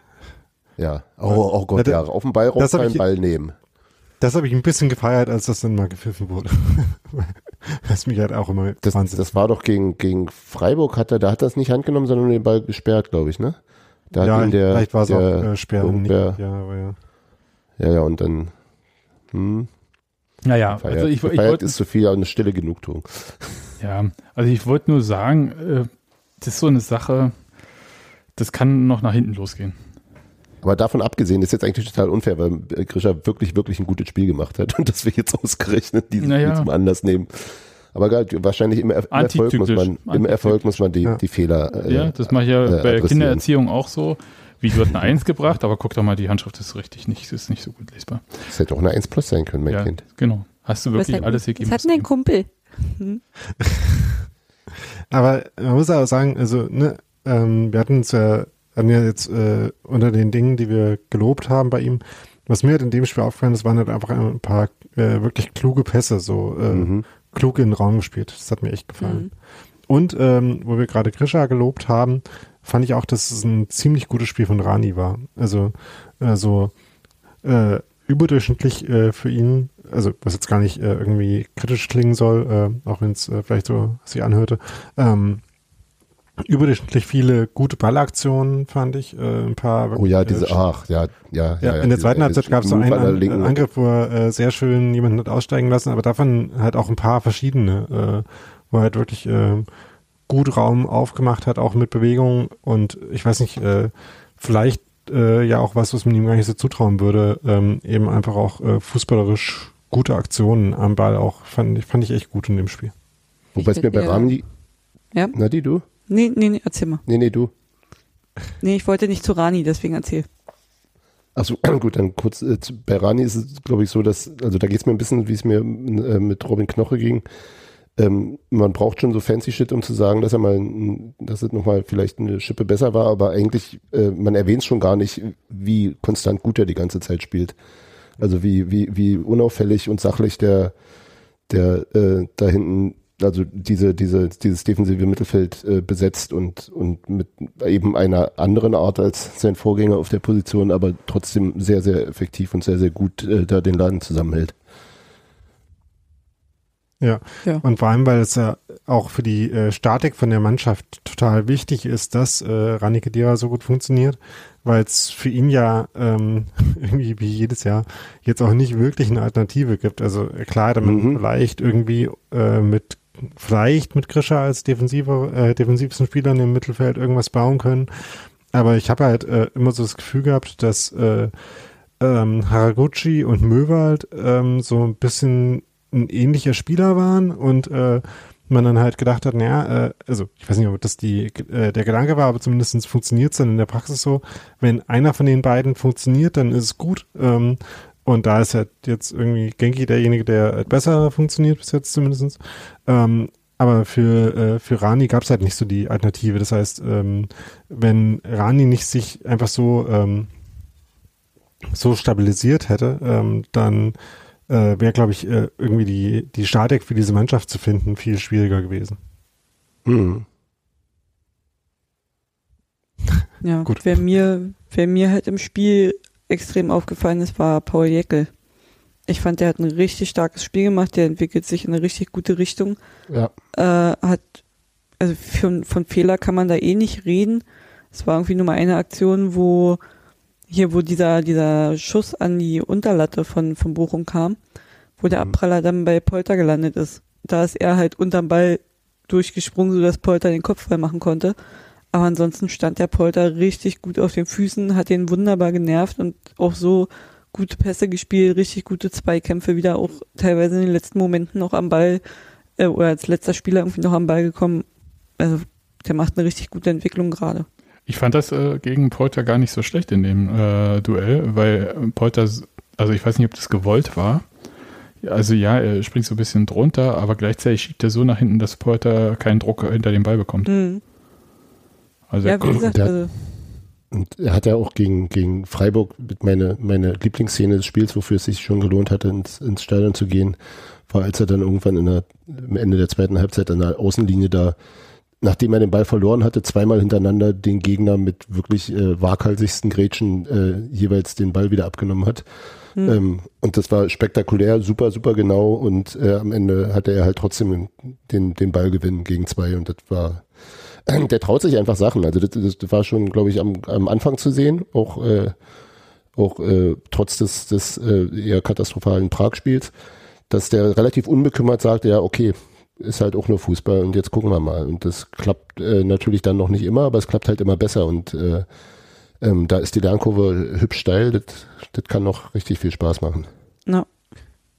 Ja. Oh, oh Gott, ja. Auf den Ball rauf, einen Ball nehmen. Das habe ich ein bisschen gefeiert, als das dann mal gepfiffen wurde. Was mich halt auch immer das, das war doch gegen, gegen Freiburg, hat er, da hat er es nicht handgenommen, sondern den Ball gesperrt, glaube ich, ne? Da ja, hat der, vielleicht war es auch äh, Sperren. Nicht, ja, ja. Ja, ja, und dann. Hm, naja, feiert, also ich, ich wollte. ist so viel eine stille Genugtuung. Ja, also ich wollte nur sagen, äh, das ist so eine Sache, das kann noch nach hinten losgehen. Aber davon abgesehen, ist jetzt eigentlich total unfair, weil Grisha wirklich, wirklich ein gutes Spiel gemacht hat und dass wir jetzt ausgerechnet dieses naja. Spiel zum Anlass nehmen. Aber wahrscheinlich im, er im Erfolg muss man, im Erfolg muss man die, ja. die Fehler. Äh, ja, das mache ich ja äh, bei Kindererziehung auch so. Wie du hast eine Eins gebracht, aber guck doch mal, die Handschrift ist richtig nicht, ist nicht so gut lesbar. Das hätte auch eine Eins plus sein können, mein ja, Kind. Genau. Hast du wirklich alles gegeben? Das hat ein Kumpel. Hm. aber man muss auch sagen, also, ne, ähm, wir hatten es ja, hatten ja jetzt äh, unter den Dingen, die wir gelobt haben bei ihm, was mir halt in dem Spiel aufgefallen ist, waren halt einfach ein paar äh, wirklich kluge Pässe, so äh, mhm klug in den Raum gespielt. Das hat mir echt gefallen. Mhm. Und ähm, wo wir gerade Grisha gelobt haben, fand ich auch, dass es ein ziemlich gutes Spiel von Rani war. Also äh, so äh, überdurchschnittlich äh, für ihn, also was jetzt gar nicht äh, irgendwie kritisch klingen soll, äh, auch wenn es äh, vielleicht so sich anhörte, ähm, überdurchschnittlich viele gute Ballaktionen, fand ich. Äh, ein paar. Oh ja, diese, ach, ja, ja, ja. ja in der zweiten Halbzeit gab es so einen An Angriff, wo er äh, sehr schön jemanden hat aussteigen lassen, aber davon halt auch ein paar verschiedene, äh, wo er halt wirklich äh, gut Raum aufgemacht hat, auch mit Bewegung und ich weiß nicht, äh, vielleicht äh, ja auch was, was man ihm gar nicht so zutrauen würde, ähm, eben einfach auch äh, fußballerisch gute Aktionen am Ball auch, fand, fand ich echt gut in dem Spiel. Wobei es mir bei Ramni, ja. na die du? Nee, nee, nee, erzähl mal. Nee, nee, du. Nee, ich wollte nicht zu Rani, deswegen erzähl. Achso, gut, dann kurz, äh, bei Rani ist es, glaube ich, so, dass, also da geht es mir ein bisschen, wie es mir äh, mit Robin Knoche ging. Ähm, man braucht schon so fancy Shit, um zu sagen, dass er mal, dass es nochmal vielleicht eine Schippe besser war, aber eigentlich, äh, man erwähnt schon gar nicht, wie konstant gut er die ganze Zeit spielt. Also wie, wie, wie unauffällig und sachlich der, der äh, da hinten also diese, diese, dieses defensive Mittelfeld äh, besetzt und, und mit eben einer anderen Art als sein Vorgänger auf der Position, aber trotzdem sehr, sehr effektiv und sehr, sehr gut äh, da den Laden zusammenhält. Ja. ja. und vor allem, weil es ja auch für die äh, Statik von der Mannschaft total wichtig ist, dass äh, Rani Kedira so gut funktioniert, weil es für ihn ja ähm, irgendwie wie jedes Jahr jetzt auch nicht wirklich eine Alternative gibt. Also klar, damit mhm. vielleicht irgendwie äh, mit vielleicht mit Grisha als defensiver, äh, defensivsten Spieler im Mittelfeld irgendwas bauen können. Aber ich habe halt äh, immer so das Gefühl gehabt, dass äh, ähm, Haraguchi und Möwald ähm, so ein bisschen ein ähnlicher Spieler waren und äh, man dann halt gedacht hat, naja, äh, also ich weiß nicht, ob das die, äh, der Gedanke war, aber zumindest funktioniert es dann in der Praxis so, wenn einer von den beiden funktioniert, dann ist es gut. Ähm, und da ist halt jetzt irgendwie Genki derjenige, der halt besser funktioniert bis jetzt zumindest. Ähm, aber für, äh, für Rani gab es halt nicht so die Alternative. Das heißt, ähm, wenn Rani nicht sich einfach so, ähm, so stabilisiert hätte, ähm, dann äh, wäre, glaube ich, äh, irgendwie die, die Statik für diese Mannschaft zu finden viel schwieriger gewesen. Mhm. Ja, gut. Wer mir, wer mir halt im Spiel extrem aufgefallen ist, war Paul Jeckel. Ich fand, der hat ein richtig starkes Spiel gemacht, der entwickelt sich in eine richtig gute Richtung. Ja. Äh, hat, also von, von Fehler kann man da eh nicht reden. Es war irgendwie nur mal eine Aktion, wo hier, wo dieser, dieser Schuss an die Unterlatte von, von Bochum kam, wo der mhm. Abpraller dann bei Polter gelandet ist. Da ist er halt unterm Ball durchgesprungen, sodass Polter den Kopf frei machen konnte. Aber ansonsten stand der Polter richtig gut auf den Füßen, hat den wunderbar genervt und auch so gute Pässe gespielt, richtig gute Zweikämpfe, wieder auch teilweise in den letzten Momenten noch am Ball äh, oder als letzter Spieler irgendwie noch am Ball gekommen. Also der macht eine richtig gute Entwicklung gerade. Ich fand das äh, gegen Polter gar nicht so schlecht in dem äh, Duell, weil Polter, also ich weiß nicht, ob das gewollt war. Also ja, er springt so ein bisschen drunter, aber gleichzeitig schiebt er so nach hinten, dass Polter keinen Druck hinter dem Ball bekommt. Mhm. Also ja, wie gesagt, also und er hat ja auch gegen, gegen Freiburg meine, meine Lieblingsszene des Spiels, wofür es sich schon gelohnt hatte, ins, ins Stadion zu gehen, war, als er dann irgendwann in der, am Ende der zweiten Halbzeit an der Außenlinie da, nachdem er den Ball verloren hatte, zweimal hintereinander den Gegner mit wirklich äh, waghalsigsten Grätschen äh, jeweils den Ball wieder abgenommen hat. Mhm. Ähm, und das war spektakulär, super, super genau und äh, am Ende hatte er halt trotzdem den, den Ballgewinn gegen zwei und das war der traut sich einfach Sachen. Also das, das war schon, glaube ich, am, am Anfang zu sehen, auch, äh, auch äh, trotz des, des äh, eher katastrophalen Prag-Spiels, dass der relativ unbekümmert sagt, ja, okay, ist halt auch nur Fußball und jetzt gucken wir mal. Und das klappt äh, natürlich dann noch nicht immer, aber es klappt halt immer besser und äh, ähm, da ist die Lernkurve hübsch steil, das, das kann noch richtig viel Spaß machen. No.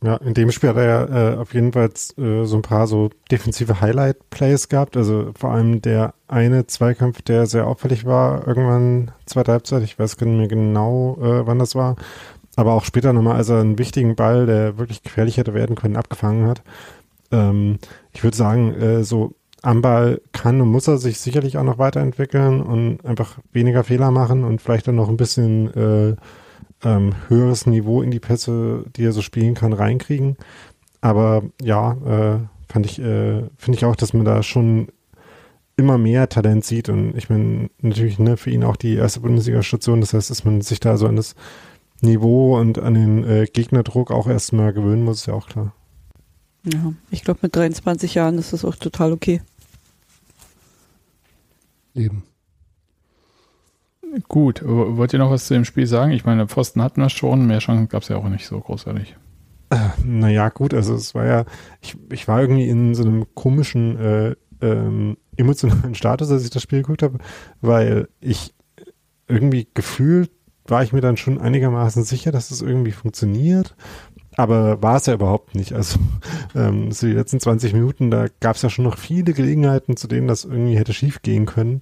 Ja, in dem Spiel hat er ja äh, auf jeden Fall äh, so ein paar so defensive Highlight-Plays gehabt. Also vor allem der eine Zweikampf, der sehr auffällig war, irgendwann zweite Halbzeit, ich weiß gar nicht mehr genau, äh, wann das war. Aber auch später nochmal, als er einen wichtigen Ball, der wirklich gefährlich hätte werden können, abgefangen hat. Ähm, ich würde sagen, äh, so am Ball kann und muss er sich sicherlich auch noch weiterentwickeln und einfach weniger Fehler machen und vielleicht dann noch ein bisschen äh, ähm, höheres Niveau in die Pässe, die er so spielen kann, reinkriegen. Aber ja, äh, fand ich, äh, finde ich auch, dass man da schon immer mehr Talent sieht und ich meine, natürlich ne, für ihn auch die erste Bundesliga-Station, das heißt, dass man sich da so an das Niveau und an den äh, Gegnerdruck auch erstmal gewöhnen muss, ist ja auch klar. Ja, ich glaube, mit 23 Jahren ist das auch total okay. Eben. Gut, wollt ihr noch was zu dem Spiel sagen? Ich meine, Pfosten hatten wir schon, mehr Chancen gab es ja auch nicht so großartig. Äh, naja, gut, also es war ja, ich, ich war irgendwie in so einem komischen äh, ähm, emotionalen Status, als ich das Spiel geguckt habe, weil ich irgendwie gefühlt war ich mir dann schon einigermaßen sicher, dass es das irgendwie funktioniert. Aber war es ja überhaupt nicht. Also ähm, so die letzten 20 Minuten, da gab es ja schon noch viele Gelegenheiten, zu denen das irgendwie hätte schief gehen können.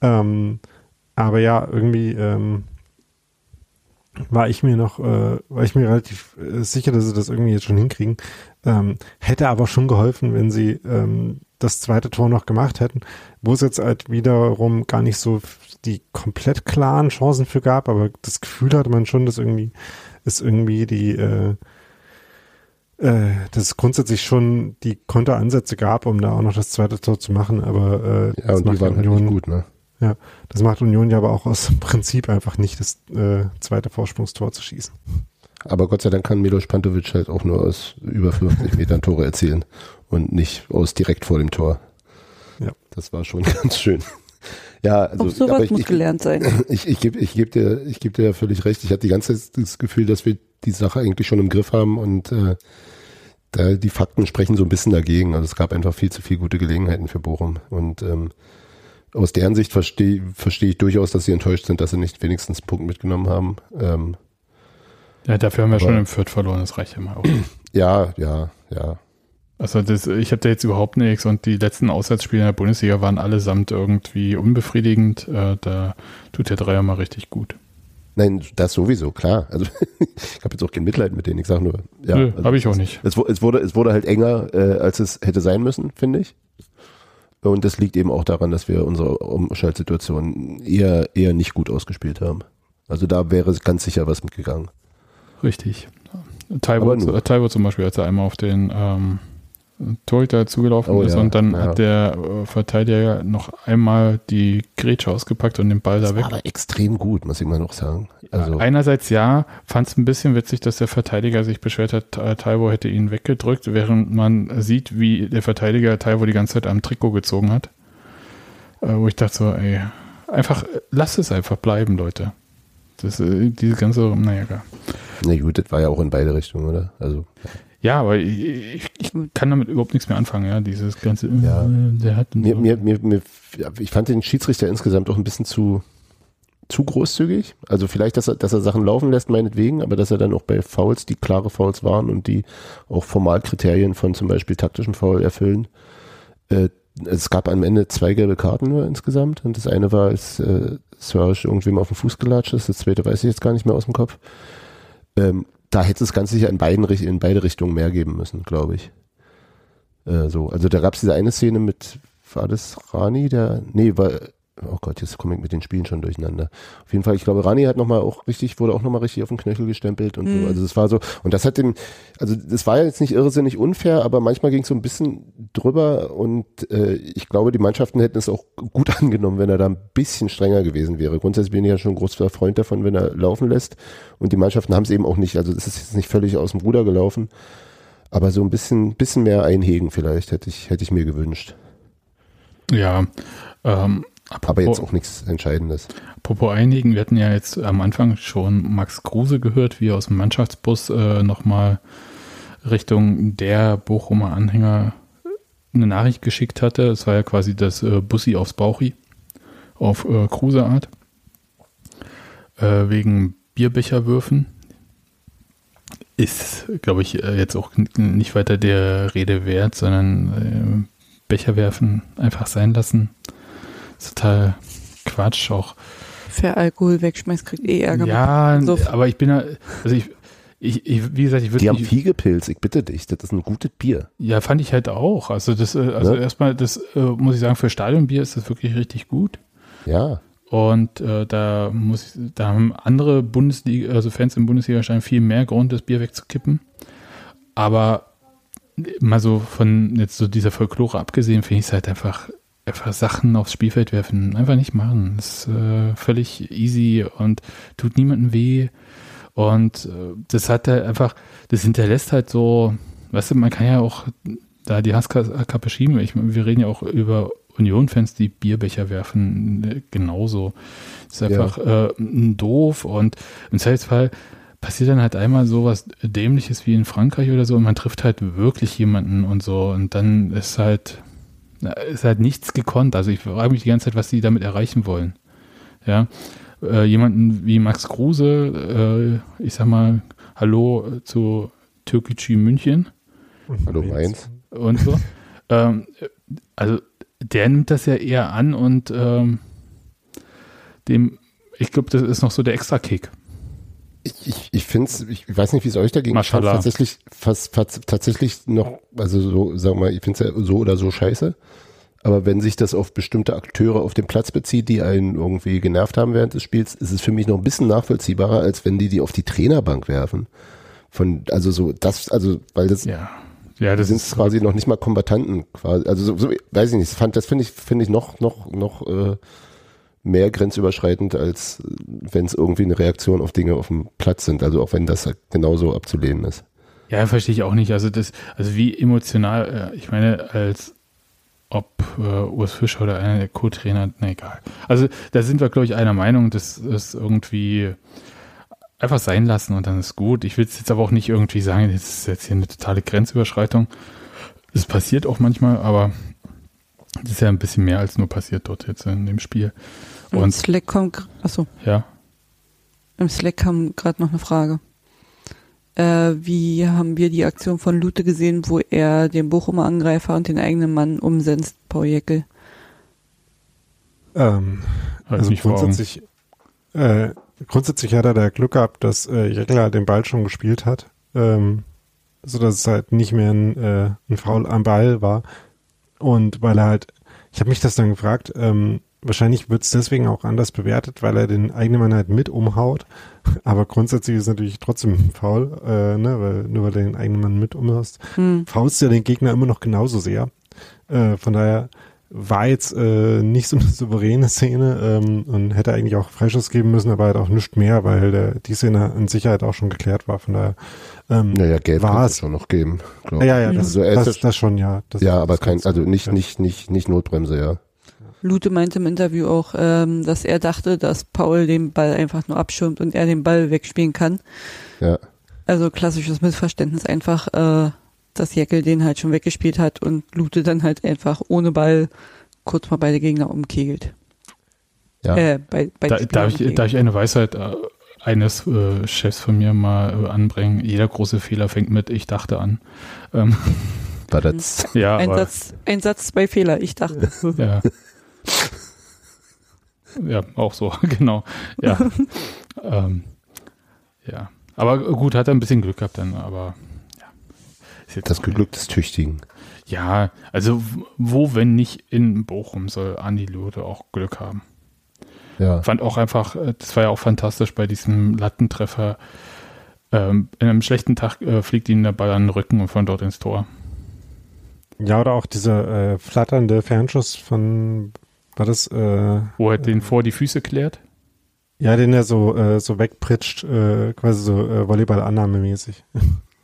Ähm, aber ja, irgendwie ähm, war ich mir noch, äh, war ich mir relativ äh, sicher, dass sie das irgendwie jetzt schon hinkriegen. Ähm, hätte aber schon geholfen, wenn sie ähm, das zweite Tor noch gemacht hätten, wo es jetzt halt wiederum gar nicht so die komplett klaren Chancen für gab, aber das Gefühl hatte man schon, dass irgendwie ist irgendwie die äh, äh, dass es grundsätzlich schon die Konteransätze gab, um da auch noch das zweite Tor zu machen, aber äh, ja, und die waren halt nicht gut, ne? Ja, das macht Union ja aber auch aus Prinzip einfach nicht, das äh, zweite Vorsprungstor zu schießen. Aber Gott sei Dank kann Milos Pantovic halt auch nur aus über 50 Metern Tore erzielen und nicht aus direkt vor dem Tor. Ja. Das war schon ganz schön. Ja, also, auch sowas ich, muss gelernt sein. Ich, ich, gebe ich geb dir, ich geb dir ja völlig recht. Ich hatte die ganze Zeit das Gefühl, dass wir die Sache eigentlich schon im Griff haben und äh, da die Fakten sprechen so ein bisschen dagegen. Also es gab einfach viel zu viele gute Gelegenheiten für Bochum und ähm, aus deren Sicht verstehe versteh ich durchaus, dass sie enttäuscht sind, dass sie nicht wenigstens einen Punkt mitgenommen haben. Ähm, ja, dafür haben wir schon im Viert verloren, das reicht ja mal auch. Ja, ja, ja. Also das, ich habe da jetzt überhaupt nichts und die letzten Auswärtsspiele in der Bundesliga waren allesamt irgendwie unbefriedigend. Äh, da tut der Dreier mal richtig gut. Nein, das sowieso, klar. Also ich habe jetzt auch kein Mitleid mit denen. Ich sage nur, ja. Also, habe ich auch nicht. Es, es, wurde, es wurde halt enger, äh, als es hätte sein müssen, finde ich. Und das liegt eben auch daran, dass wir unsere Umschaltsituation eher, eher nicht gut ausgespielt haben. Also da wäre ganz sicher was mitgegangen. Richtig. Taiwo, Taiwo zum Beispiel, als er einmal auf den ähm, Torhüter zugelaufen oh, ist ja, und dann ja. hat der äh, Verteidiger noch einmal die Grätsche ausgepackt und den Ball das da weg. aber extrem gut, muss ich mal noch sagen. Also Einerseits ja, fand es ein bisschen witzig, dass der Verteidiger sich beschwert hat, Taiwo hätte ihn weggedrückt, während man sieht, wie der Verteidiger Taiwo die ganze Zeit am Trikot gezogen hat. Äh, wo ich dachte so, ey, einfach, lass es einfach bleiben, Leute. Das, äh, diese ganze, naja, gar. Na gut, das war ja auch in beide Richtungen, oder? Also. Ja. Ja, aber ich, ich, kann damit überhaupt nichts mehr anfangen, ja, dieses ganze, ja. der hat mir, so. mir, mir, mir, ich fand den Schiedsrichter insgesamt auch ein bisschen zu, zu großzügig. Also vielleicht, dass er, dass er Sachen laufen lässt, meinetwegen, aber dass er dann auch bei Fouls, die klare Fouls waren und die auch Formalkriterien von zum Beispiel taktischen Foul erfüllen. Äh, es gab am Ende zwei gelbe Karten nur insgesamt und das eine war, als äh, Swerge irgendwem auf den Fuß gelatscht ist, das zweite weiß ich jetzt gar nicht mehr aus dem Kopf. Ähm, da hätte es ganz sicher in, beiden, in beide Richtungen mehr geben müssen, glaube ich. Äh, so, also da gab es diese eine Szene mit, war das Rani, der, nee, war, oh Gott, jetzt komme ich mit den Spielen schon durcheinander. Auf jeden Fall, ich glaube, Rani hat nochmal auch richtig, wurde auch nochmal richtig auf den Knöchel gestempelt und mhm. so. Also das war so, und das hat dem, also das war jetzt nicht irrsinnig unfair, aber manchmal ging es so ein bisschen drüber und äh, ich glaube, die Mannschaften hätten es auch gut angenommen, wenn er da ein bisschen strenger gewesen wäre. Grundsätzlich bin ich ja schon ein großer Freund davon, wenn er laufen lässt. Und die Mannschaften haben es eben auch nicht, also es ist jetzt nicht völlig aus dem Ruder gelaufen. Aber so ein bisschen, bisschen mehr einhegen vielleicht hätte ich, hätte ich mir gewünscht. Ja, ähm, Apropos, aber jetzt auch nichts Entscheidendes. Apropos einigen, wir hatten ja jetzt am Anfang schon Max Kruse gehört, wie er aus dem Mannschaftsbus äh, nochmal Richtung der Bochumer Anhänger eine Nachricht geschickt hatte. Es war ja quasi das äh, Bussi aufs Bauchi auf äh, Kruse-Art. Äh, wegen Bierbecherwürfen. Ist, glaube ich, äh, jetzt auch nicht weiter der Rede wert, sondern äh, Becher werfen einfach sein lassen ist total Quatsch auch. Wer Alkohol wegschmeißt, kriegt eh Ärger. Ja, so. aber ich bin ja, also ich, ich, ich, wie gesagt, ich würde. Die haben Fiegepilz, ich bitte dich, das ist ein gutes Bier. Ja, fand ich halt auch. Also das, äh, also ja? erstmal, das äh, muss ich sagen, für Stadionbier ist das wirklich richtig gut. Ja. Und äh, da muss ich, da haben andere Bundesliga, also Fans im Bundesliga scheinen viel mehr Grund, das Bier wegzukippen. Aber mal so von jetzt so dieser Folklore abgesehen, finde ich es halt einfach einfach Sachen aufs Spielfeld werfen. Einfach nicht machen. Das ist äh, völlig easy und tut niemandem weh. Und äh, das hat er einfach, das hinterlässt halt so, weißt du, man kann ja auch da die Hasskappe schieben. Ich, wir reden ja auch über Union-Fans, die Bierbecher werfen, äh, genauso. Das ist einfach ja. äh, doof und im Zweifelsfall passiert dann halt einmal sowas Dämliches wie in Frankreich oder so und man trifft halt wirklich jemanden und so und dann ist halt, ist halt nichts gekonnt. Also ich frage mich die ganze Zeit, was sie damit erreichen wollen. Ja, äh, jemanden wie Max Kruse, äh, ich sag mal, Hallo zu Türkgücü München. Hallo Mainz. Und so. ähm, also der nimmt das ja eher an und ähm, dem, ich glaube, das ist noch so der Extra-Kick. Ich, ich, ich finde es, ich weiß nicht, wie es euch dagegen geht. Tatsächlich, fast, fast, tatsächlich noch, also so, sagen wir mal, ich finde es ja so oder so scheiße. Aber wenn sich das auf bestimmte Akteure auf dem Platz bezieht, die einen irgendwie genervt haben während des Spiels, ist es für mich noch ein bisschen nachvollziehbarer, als wenn die die auf die Trainerbank werfen. Von, also so, das, also, weil das, ja. Ja, das sind quasi noch nicht mal Kombatanten quasi. Also so, so weiß ich nicht. Fand, das finde ich, finde ich noch, noch, noch äh, mehr grenzüberschreitend, als wenn es irgendwie eine Reaktion auf Dinge auf dem Platz sind. Also auch wenn das genauso abzulehnen ist. Ja, verstehe ich auch nicht. Also das, also wie emotional, äh, ich meine, als ob äh, Urs Fischer oder einer der Co-Trainer, na egal. Also da sind wir, glaube ich, einer Meinung, das ist irgendwie einfach sein lassen und dann ist gut. Ich will es jetzt aber auch nicht irgendwie sagen, das ist jetzt hier eine totale Grenzüberschreitung. Das passiert auch manchmal, aber das ist ja ein bisschen mehr als nur passiert dort jetzt in dem Spiel. Und Im Slack kommt, achso. Ja. Im Slack kam gerade noch eine Frage. Äh, wie haben wir die Aktion von Lute gesehen, wo er den Bochumer Angreifer und den eigenen Mann umsetzt, Paul Jeckel? Ähm, also grundsätzlich, äh, grundsätzlich hat er da Glück gehabt, dass äh, Jeckel halt den Ball schon gespielt hat, ähm, so dass es halt nicht mehr ein, äh, ein Foul am Ball war. Und weil er halt, ich habe mich das dann gefragt, ähm, wahrscheinlich wird es deswegen auch anders bewertet, weil er den eigenen Mann halt mit umhaut. Aber grundsätzlich ist es natürlich trotzdem faul, äh, ne, weil nur weil du den eigenen Mann mit umhaust, hm. faust ja den Gegner immer noch genauso sehr. Äh, von daher war jetzt äh, nicht so eine souveräne Szene ähm, und hätte eigentlich auch Freischuss geben müssen, aber halt auch nichts mehr, weil der, die Szene in Sicherheit auch schon geklärt war. Von daher ähm, naja, Gelb war es schon noch geben. Glaub. Ja, ja, das, also das, das, schon, ja. Das, ja, aber kein, also nicht, nicht, nicht, nicht Notbremse, ja. Lute meinte im Interview auch, ähm, dass er dachte, dass Paul den Ball einfach nur abschirmt und er den Ball wegspielen kann. Ja. Also klassisches Missverständnis einfach, äh, dass Jeckel den halt schon weggespielt hat und Lute dann halt einfach ohne Ball kurz mal beide Gegner umkegelt. Ja. Äh, bei, bei da, darf, ich, darf ich eine Weisheit äh, eines äh, Chefs von mir mal äh, anbringen? Jeder große Fehler fängt mit Ich dachte an. Ähm, War das? Ja, ein, Satz, ein Satz, zwei Fehler, ich dachte. ja. Ja, auch so, genau. Ja. ähm, ja. Aber gut, hat er ein bisschen Glück gehabt dann, aber ja. Das Glück des Tüchtigen. Ja, also wo, wenn nicht in Bochum, soll Andi Lode auch Glück haben. Ja. Fand auch einfach, äh, das war ja auch fantastisch bei diesem Lattentreffer. Ähm, in einem schlechten Tag äh, fliegt ihm der Ball an den Rücken und von dort ins Tor. Ja, oder auch dieser äh, flatternde Fernschuss von war das, äh, Wo er den vor die Füße klärt? Ja, den er so, äh, so wegpritscht, äh, quasi so äh, Volleyball-Annahmemäßig.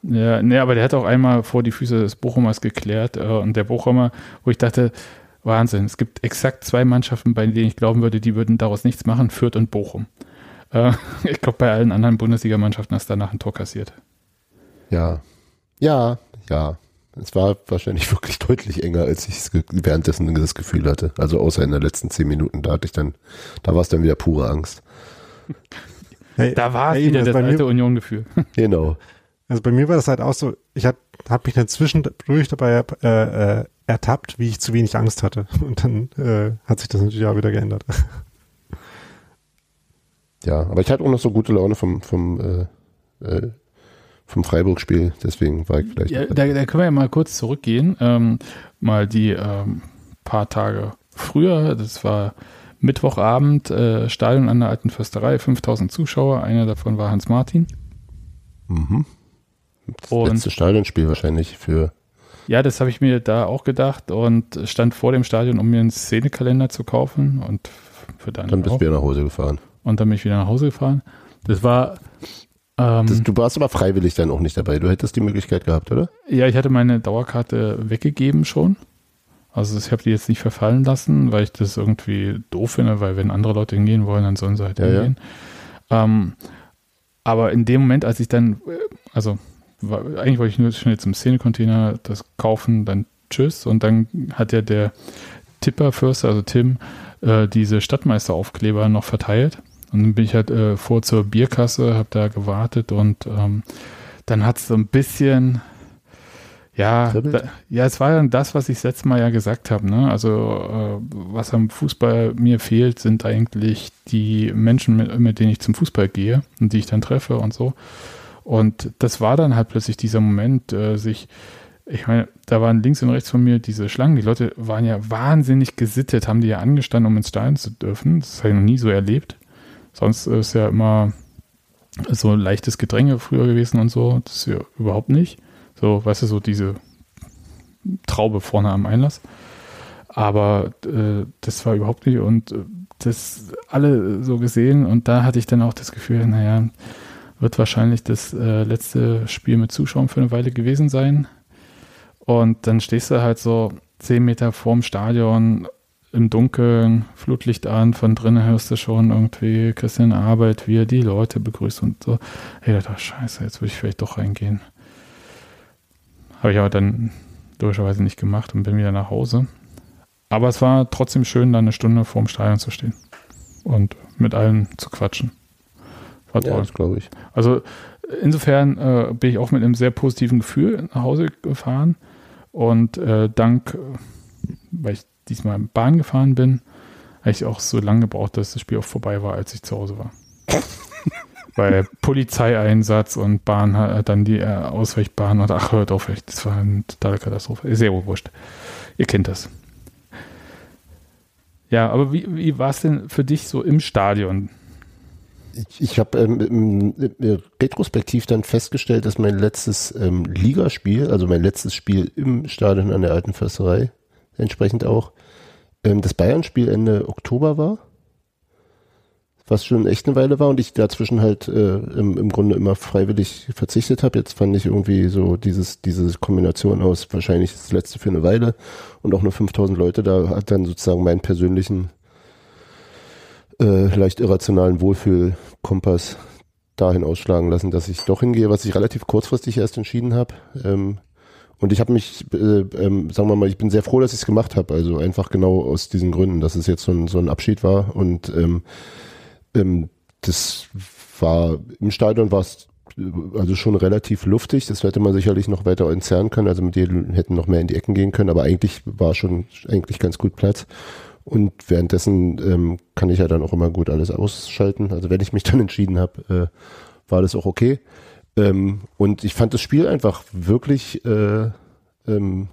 Ja, nee, aber der hat auch einmal vor die Füße des Bochumers geklärt äh, und der Bochumer, wo ich dachte, Wahnsinn, es gibt exakt zwei Mannschaften, bei denen ich glauben würde, die würden daraus nichts machen, Fürth und Bochum. Äh, ich glaube, bei allen anderen Bundesligamannschaften hast du danach ein Tor kassiert. Ja, ja, ja. Es war wahrscheinlich wirklich deutlich enger, als ich es währenddessen das Gefühl hatte. Also außer in den letzten zehn Minuten, da hatte ich dann, da war es dann wieder pure Angst. Hey, da war hey, wieder das alte Union-Gefühl. Genau. Also bei mir war das halt auch so, ich habe hab mich dann zwischendurch dabei äh, äh, ertappt, wie ich zu wenig Angst hatte. Und dann äh, hat sich das natürlich auch wieder geändert. Ja, aber ich hatte auch noch so gute Laune vom, vom äh, äh, vom Freiburg-Spiel, deswegen war ich vielleicht. Ja, da, da, können wir ja mal kurz zurückgehen. Ähm, mal die ähm, paar Tage früher, das war Mittwochabend, äh, Stadion an der Alten Försterei, 5000 Zuschauer, einer davon war Hans Martin. Mhm. Das und, letzte Stadionspiel wahrscheinlich für. Ja, das habe ich mir da auch gedacht und stand vor dem Stadion, um mir einen Szenekalender zu kaufen und für dann. Dann bist du wieder nach Hause gefahren. Und dann bin ich wieder nach Hause gefahren. Das war ähm, das, du warst aber freiwillig dann auch nicht dabei. Du hättest die Möglichkeit gehabt, oder? Ja, ich hatte meine Dauerkarte weggegeben schon. Also ich habe die jetzt nicht verfallen lassen, weil ich das irgendwie doof finde, weil wenn andere Leute hingehen wollen, dann sollen sie halt ja, hingehen. Ja. Ähm, aber in dem Moment, als ich dann, äh, also war, eigentlich wollte ich nur schnell zum Szenecontainer das kaufen, dann tschüss. Und dann hat ja der Tipperfürster, also Tim, äh, diese Stadtmeisteraufkleber noch verteilt. Und dann bin ich halt äh, vor zur Bierkasse, habe da gewartet und ähm, dann hat es so ein bisschen, ja, da, ja, es war dann das, was ich letztes Mal ja gesagt habe. Ne? Also äh, was am Fußball mir fehlt, sind eigentlich die Menschen, mit, mit denen ich zum Fußball gehe und die ich dann treffe und so. Und das war dann halt plötzlich dieser Moment, äh, sich ich meine, da waren links und rechts von mir diese Schlangen. Die Leute waren ja wahnsinnig gesittet, haben die ja angestanden, um ins Stadion zu dürfen. Das habe ich noch nie so erlebt. Sonst ist ja immer so leichtes Gedränge früher gewesen und so. Das ist ja überhaupt nicht. So, weißt du, so diese Traube vorne am Einlass. Aber äh, das war überhaupt nicht und äh, das alle so gesehen und da hatte ich dann auch das Gefühl, naja, wird wahrscheinlich das äh, letzte Spiel mit Zuschauern für eine Weile gewesen sein. Und dann stehst du halt so zehn Meter vorm Stadion im Dunkeln, Flutlicht an, von drinnen hörst du schon irgendwie Christian Arbeit, wie er die Leute begrüßt und so. Hey, da scheiße, jetzt würde ich vielleicht doch reingehen. Habe ich aber dann logischerweise nicht gemacht und bin wieder nach Hause. Aber es war trotzdem schön, da eine Stunde vorm Stadion zu stehen und mit allen zu quatschen. War toll. Ja, glaube ich. Also insofern äh, bin ich auch mit einem sehr positiven Gefühl nach Hause gefahren und äh, dank, weil ich diesmal Bahn gefahren bin, habe ich auch so lange gebraucht, dass das Spiel auch vorbei war, als ich zu Hause war. Weil Polizeieinsatz und Bahn, dann die äh, Ausweichbahn und ach, hört auf, das war eine totale Katastrophe. Sehr wurscht. Ihr kennt das. Ja, aber wie, wie war es denn für dich so im Stadion? Ich, ich habe ähm, retrospektiv dann festgestellt, dass mein letztes ähm, Ligaspiel, also mein letztes Spiel im Stadion an der Alten Försterei, entsprechend auch, ähm, das Bayern-Spiel Ende Oktober war was schon echt eine Weile war und ich dazwischen halt äh, im, im Grunde immer freiwillig verzichtet habe. Jetzt fand ich irgendwie so dieses diese Kombination aus wahrscheinlich das letzte für eine Weile und auch nur 5000 Leute, da hat dann sozusagen meinen persönlichen äh, leicht irrationalen Wohlfühlkompass dahin ausschlagen lassen, dass ich doch hingehe, was ich relativ kurzfristig erst entschieden habe. Ähm, und ich habe mich, äh, ähm, sagen wir mal, ich bin sehr froh, dass ich es gemacht habe. Also einfach genau aus diesen Gründen, dass es jetzt so ein, so ein Abschied war und ähm, ähm, das war im Stadion war es äh, also schon relativ luftig. Das hätte man sicherlich noch weiter entzerren können. Also mit denen hätten noch mehr in die Ecken gehen können. Aber eigentlich war schon eigentlich ganz gut Platz. Und währenddessen ähm, kann ich ja dann auch immer gut alles ausschalten. Also wenn ich mich dann entschieden habe, äh, war das auch okay. Ähm, und ich fand das Spiel einfach wirklich äh, ähm,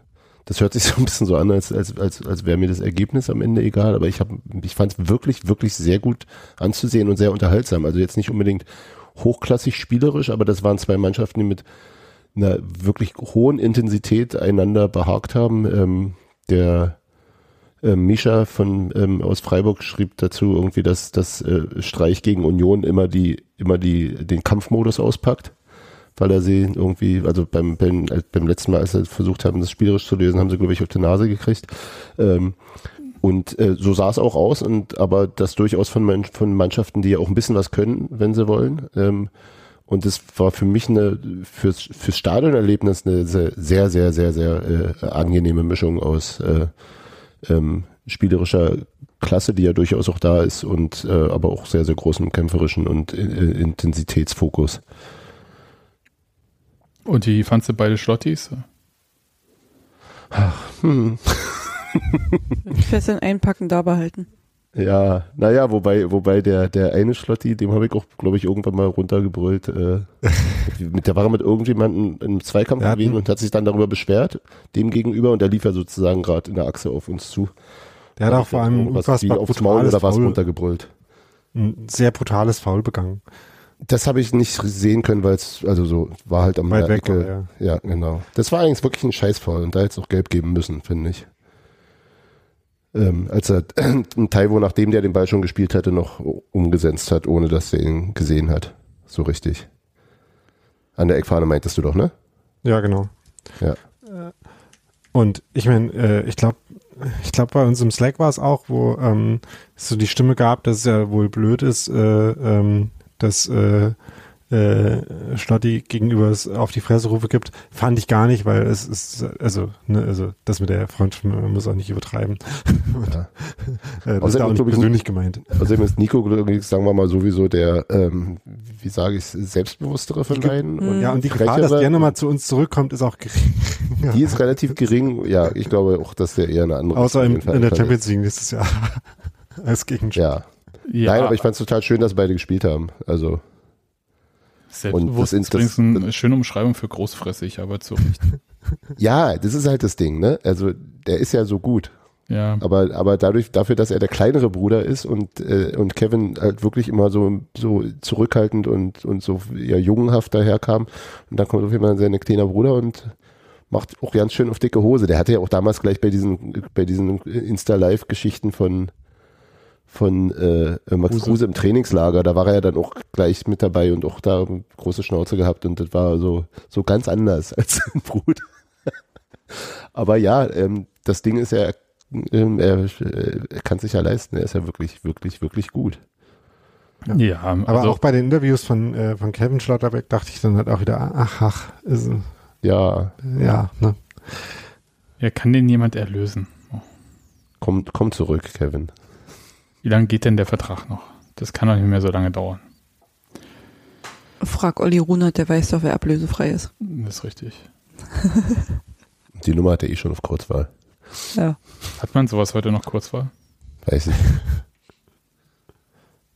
das hört sich so ein bisschen so an, als, als, als, als wäre mir das Ergebnis am Ende egal, aber ich, hab, ich fand es wirklich, wirklich sehr gut anzusehen und sehr unterhaltsam. Also jetzt nicht unbedingt hochklassig spielerisch, aber das waren zwei Mannschaften, die mit einer wirklich hohen Intensität einander behagt haben. Ähm, der äh, Misha von ähm, aus Freiburg schrieb dazu irgendwie, dass das äh, Streich gegen Union immer die immer die den Kampfmodus auspackt weil er sie irgendwie, also beim, beim, beim letzten Mal, als sie versucht haben, das spielerisch zu lösen, haben sie, glaube ich, auf die Nase gekriegt. Ähm, und äh, so sah es auch aus, und aber das durchaus von, von Mannschaften, die ja auch ein bisschen was können, wenn sie wollen. Ähm, und das war für mich eine, fürs, fürs Stadionerlebnis eine sehr, sehr, sehr, sehr, sehr äh, angenehme Mischung aus äh, ähm, spielerischer Klasse, die ja durchaus auch da ist, und äh, aber auch sehr, sehr großen kämpferischen und äh, Intensitätsfokus. Und wie fandst du beide Schlottis? Ach, hm. Fest in Einpacken da behalten. Ja, naja, wobei, wobei der, der eine Schlotti, dem habe ich auch, glaube ich, irgendwann mal runtergebrüllt. Äh, mit, der war mit irgendjemandem im Zweikampf gewesen und hat sich dann darüber beschwert, dem gegenüber, und der lief ja sozusagen gerade in der Achse auf uns zu. Der hat auch vor allem was aufs Maul oder was runtergebrüllt. Ein sehr brutales Foul begangen. Das habe ich nicht sehen können, weil es, also so, war halt am Weit weg, war, ja. ja. genau. Das war eigentlich wirklich ein Scheißfall und da hätte es auch gelb geben müssen, finde ich. Ähm, als er ein Taiwo, nachdem der den Ball schon gespielt hatte, noch umgesetzt hat, ohne dass er ihn gesehen hat. So richtig. An der Eckfahne meintest du doch, ne? Ja, genau. Ja. Äh, und ich meine, äh, ich glaube, ich glaube, bei uns im Slack war es auch, wo ähm, es so die Stimme gab, dass es ja wohl blöd ist, äh, ähm, dass äh, äh, Schlotti gegenüber es auf die Fresse gibt, fand ich gar nicht, weil es ist, also, ne, also das mit der Freundschaft, man muss auch nicht übertreiben. Ja. äh, das ist auch nicht persönlich gemeint. Außerdem ist Nico, sagen wir mal, sowieso der, ähm, wie sage ich, selbstbewusstere von beiden. ja, und die Gefahr, dass der nochmal zu uns zurückkommt, ist auch gering. ja. Die ist relativ gering. Ja, ich glaube auch, dass der eher eine andere Außer im, in der Champions League nächstes Jahr als Gegenspiel. Ja. Ja. Nein, aber ich fand es total schön, dass beide gespielt haben. Also. Selbstbewusst und das ist übrigens eine schöne Umschreibung für großfressig, aber zu Recht. ja, das ist halt das Ding, ne? Also der ist ja so gut. Ja. Aber, aber dadurch, dafür, dass er der kleinere Bruder ist und, äh, und Kevin halt wirklich immer so, so zurückhaltend und, und so ja, jungenhaft daherkam. Und dann kommt auf jeden Fall sein kleiner Bruder und macht auch ganz schön auf dicke Hose. Der hatte ja auch damals gleich bei diesen, bei diesen Insta-Live-Geschichten von, von äh, Max Kruse. Kruse im Trainingslager. Da war er ja dann auch gleich mit dabei und auch da große Schnauze gehabt und das war so, so ganz anders als sein Bruder. Aber ja, ähm, das Ding ist ja, ähm, er, er kann sich ja leisten. Er ist ja wirklich, wirklich, wirklich gut. Ja, ja also aber auch bei den Interviews von, äh, von Kevin Schlotterbeck dachte ich dann halt auch wieder, ach, ach, ist, ja, ja, ne? Er kann den jemand erlösen. Oh. Komm, komm zurück, Kevin. Wie lange geht denn der Vertrag noch? Das kann doch nicht mehr so lange dauern. Frag Olli Runert, der weiß doch, wer ablösefrei ist. Das ist richtig. Die Nummer hat er eh schon auf Kurzwahl. Ja. Hat man sowas heute noch Kurzwahl? Weiß ich.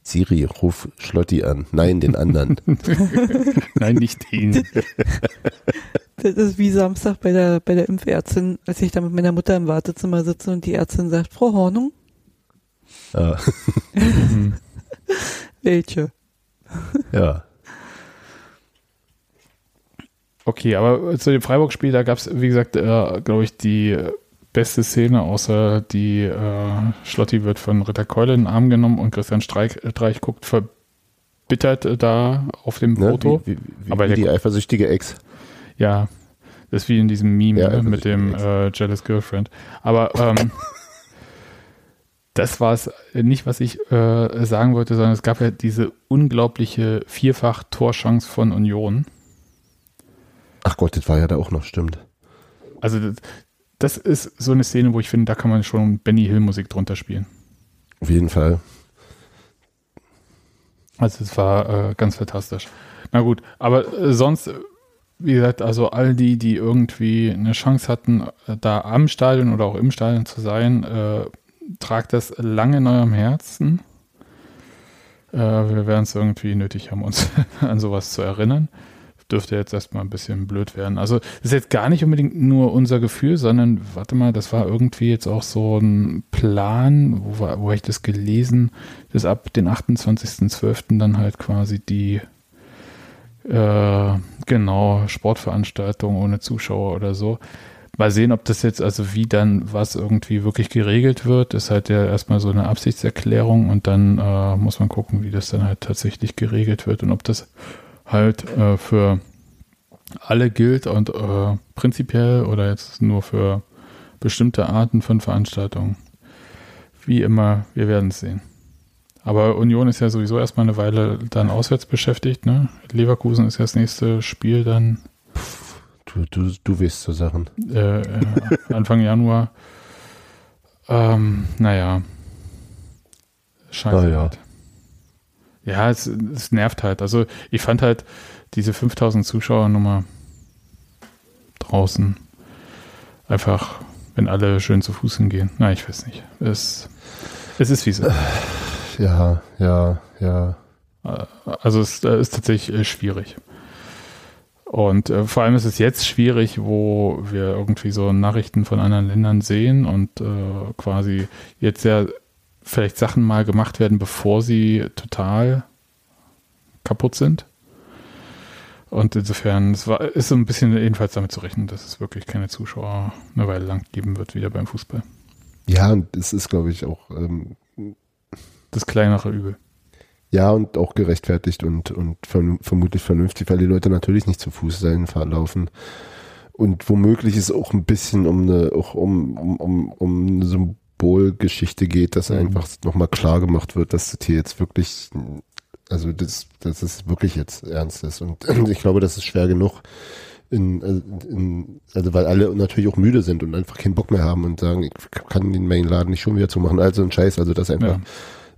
Siri, ruf Schlotti an. Nein, den anderen. Nein, nicht den. Das ist wie Samstag bei der, bei der Impfärztin, als ich da mit meiner Mutter im Wartezimmer sitze und die Ärztin sagt, Frau Hornung. Welche? Ja. Okay, aber zu dem Freiburg-Spiel, da gab es, wie gesagt, äh, glaube ich, die beste Szene, außer die äh, Schlotti wird von Ritter Keule in den Arm genommen und Christian Streich, Streich guckt verbittert äh, da auf dem ne, Foto. Wie, wie, aber wie die eifersüchtige Ex. Ja, das ist wie in diesem Meme ja, ne, mit dem äh, Jealous Girlfriend. Aber ähm, das war es nicht, was ich äh, sagen wollte, sondern es gab ja diese unglaubliche Vierfach-Torchance von Union. Ach Gott, das war ja da auch noch, stimmt. Also das, das ist so eine Szene, wo ich finde, da kann man schon Benny Hill Musik drunter spielen. Auf jeden Fall. Also es war äh, ganz fantastisch. Na gut, aber äh, sonst, wie gesagt, also all die, die irgendwie eine Chance hatten, äh, da am Stadion oder auch im Stadion zu sein, äh, tragt das lange in eurem Herzen. Äh, wir werden es irgendwie nötig haben, uns an sowas zu erinnern. Dürfte jetzt erstmal ein bisschen blöd werden. Also, das ist jetzt gar nicht unbedingt nur unser Gefühl, sondern, warte mal, das war irgendwie jetzt auch so ein Plan, wo, war, wo ich das gelesen, dass ab den 28.12. dann halt quasi die äh, genau Sportveranstaltung ohne Zuschauer oder so mal sehen, ob das jetzt, also wie dann was irgendwie wirklich geregelt wird, ist halt ja erstmal so eine Absichtserklärung und dann äh, muss man gucken, wie das dann halt tatsächlich geregelt wird und ob das halt äh, für alle gilt und äh, prinzipiell oder jetzt nur für bestimmte Arten von Veranstaltungen. Wie immer, wir werden es sehen. Aber Union ist ja sowieso erstmal eine Weile dann auswärts beschäftigt. Ne? Leverkusen ist ja das nächste Spiel dann Du, du, du weißt so Sachen. Äh, äh, Anfang Januar. Ähm, naja. Scheiße. Na ja. Halt. Ja, es, es nervt halt. Also ich fand halt diese 5000 Zuschauer-Nummer draußen einfach, wenn alle schön zu Fuß hingehen. Na, ich weiß nicht. Es, es ist wie es ist. Ja, ja, ja. Also es ist tatsächlich äh, schwierig. Und äh, vor allem ist es jetzt schwierig, wo wir irgendwie so Nachrichten von anderen Ländern sehen und äh, quasi jetzt ja vielleicht Sachen mal gemacht werden, bevor sie total kaputt sind. Und insofern, es war, ist so ein bisschen jedenfalls damit zu rechnen, dass es wirklich keine Zuschauer eine Weile lang geben wird, wieder beim Fußball. Ja, und es ist, glaube ich, auch ähm, das kleinere Übel. Ja, und auch gerechtfertigt und, und vermutlich vernünftig, weil die Leute natürlich nicht zu Fuß dahin laufen. Und womöglich ist auch ein bisschen um eine, auch um, um, um, um eine Symbolgeschichte geht, dass mhm. einfach nochmal klar gemacht wird, dass das hier jetzt wirklich, also das, dass es wirklich jetzt ernst ist. Und ich glaube, das ist schwer genug. In, in, also weil alle natürlich auch müde sind und einfach keinen Bock mehr haben und sagen, ich kann den Main Laden nicht schon wieder zumachen, also ein Scheiß, also das einfach ja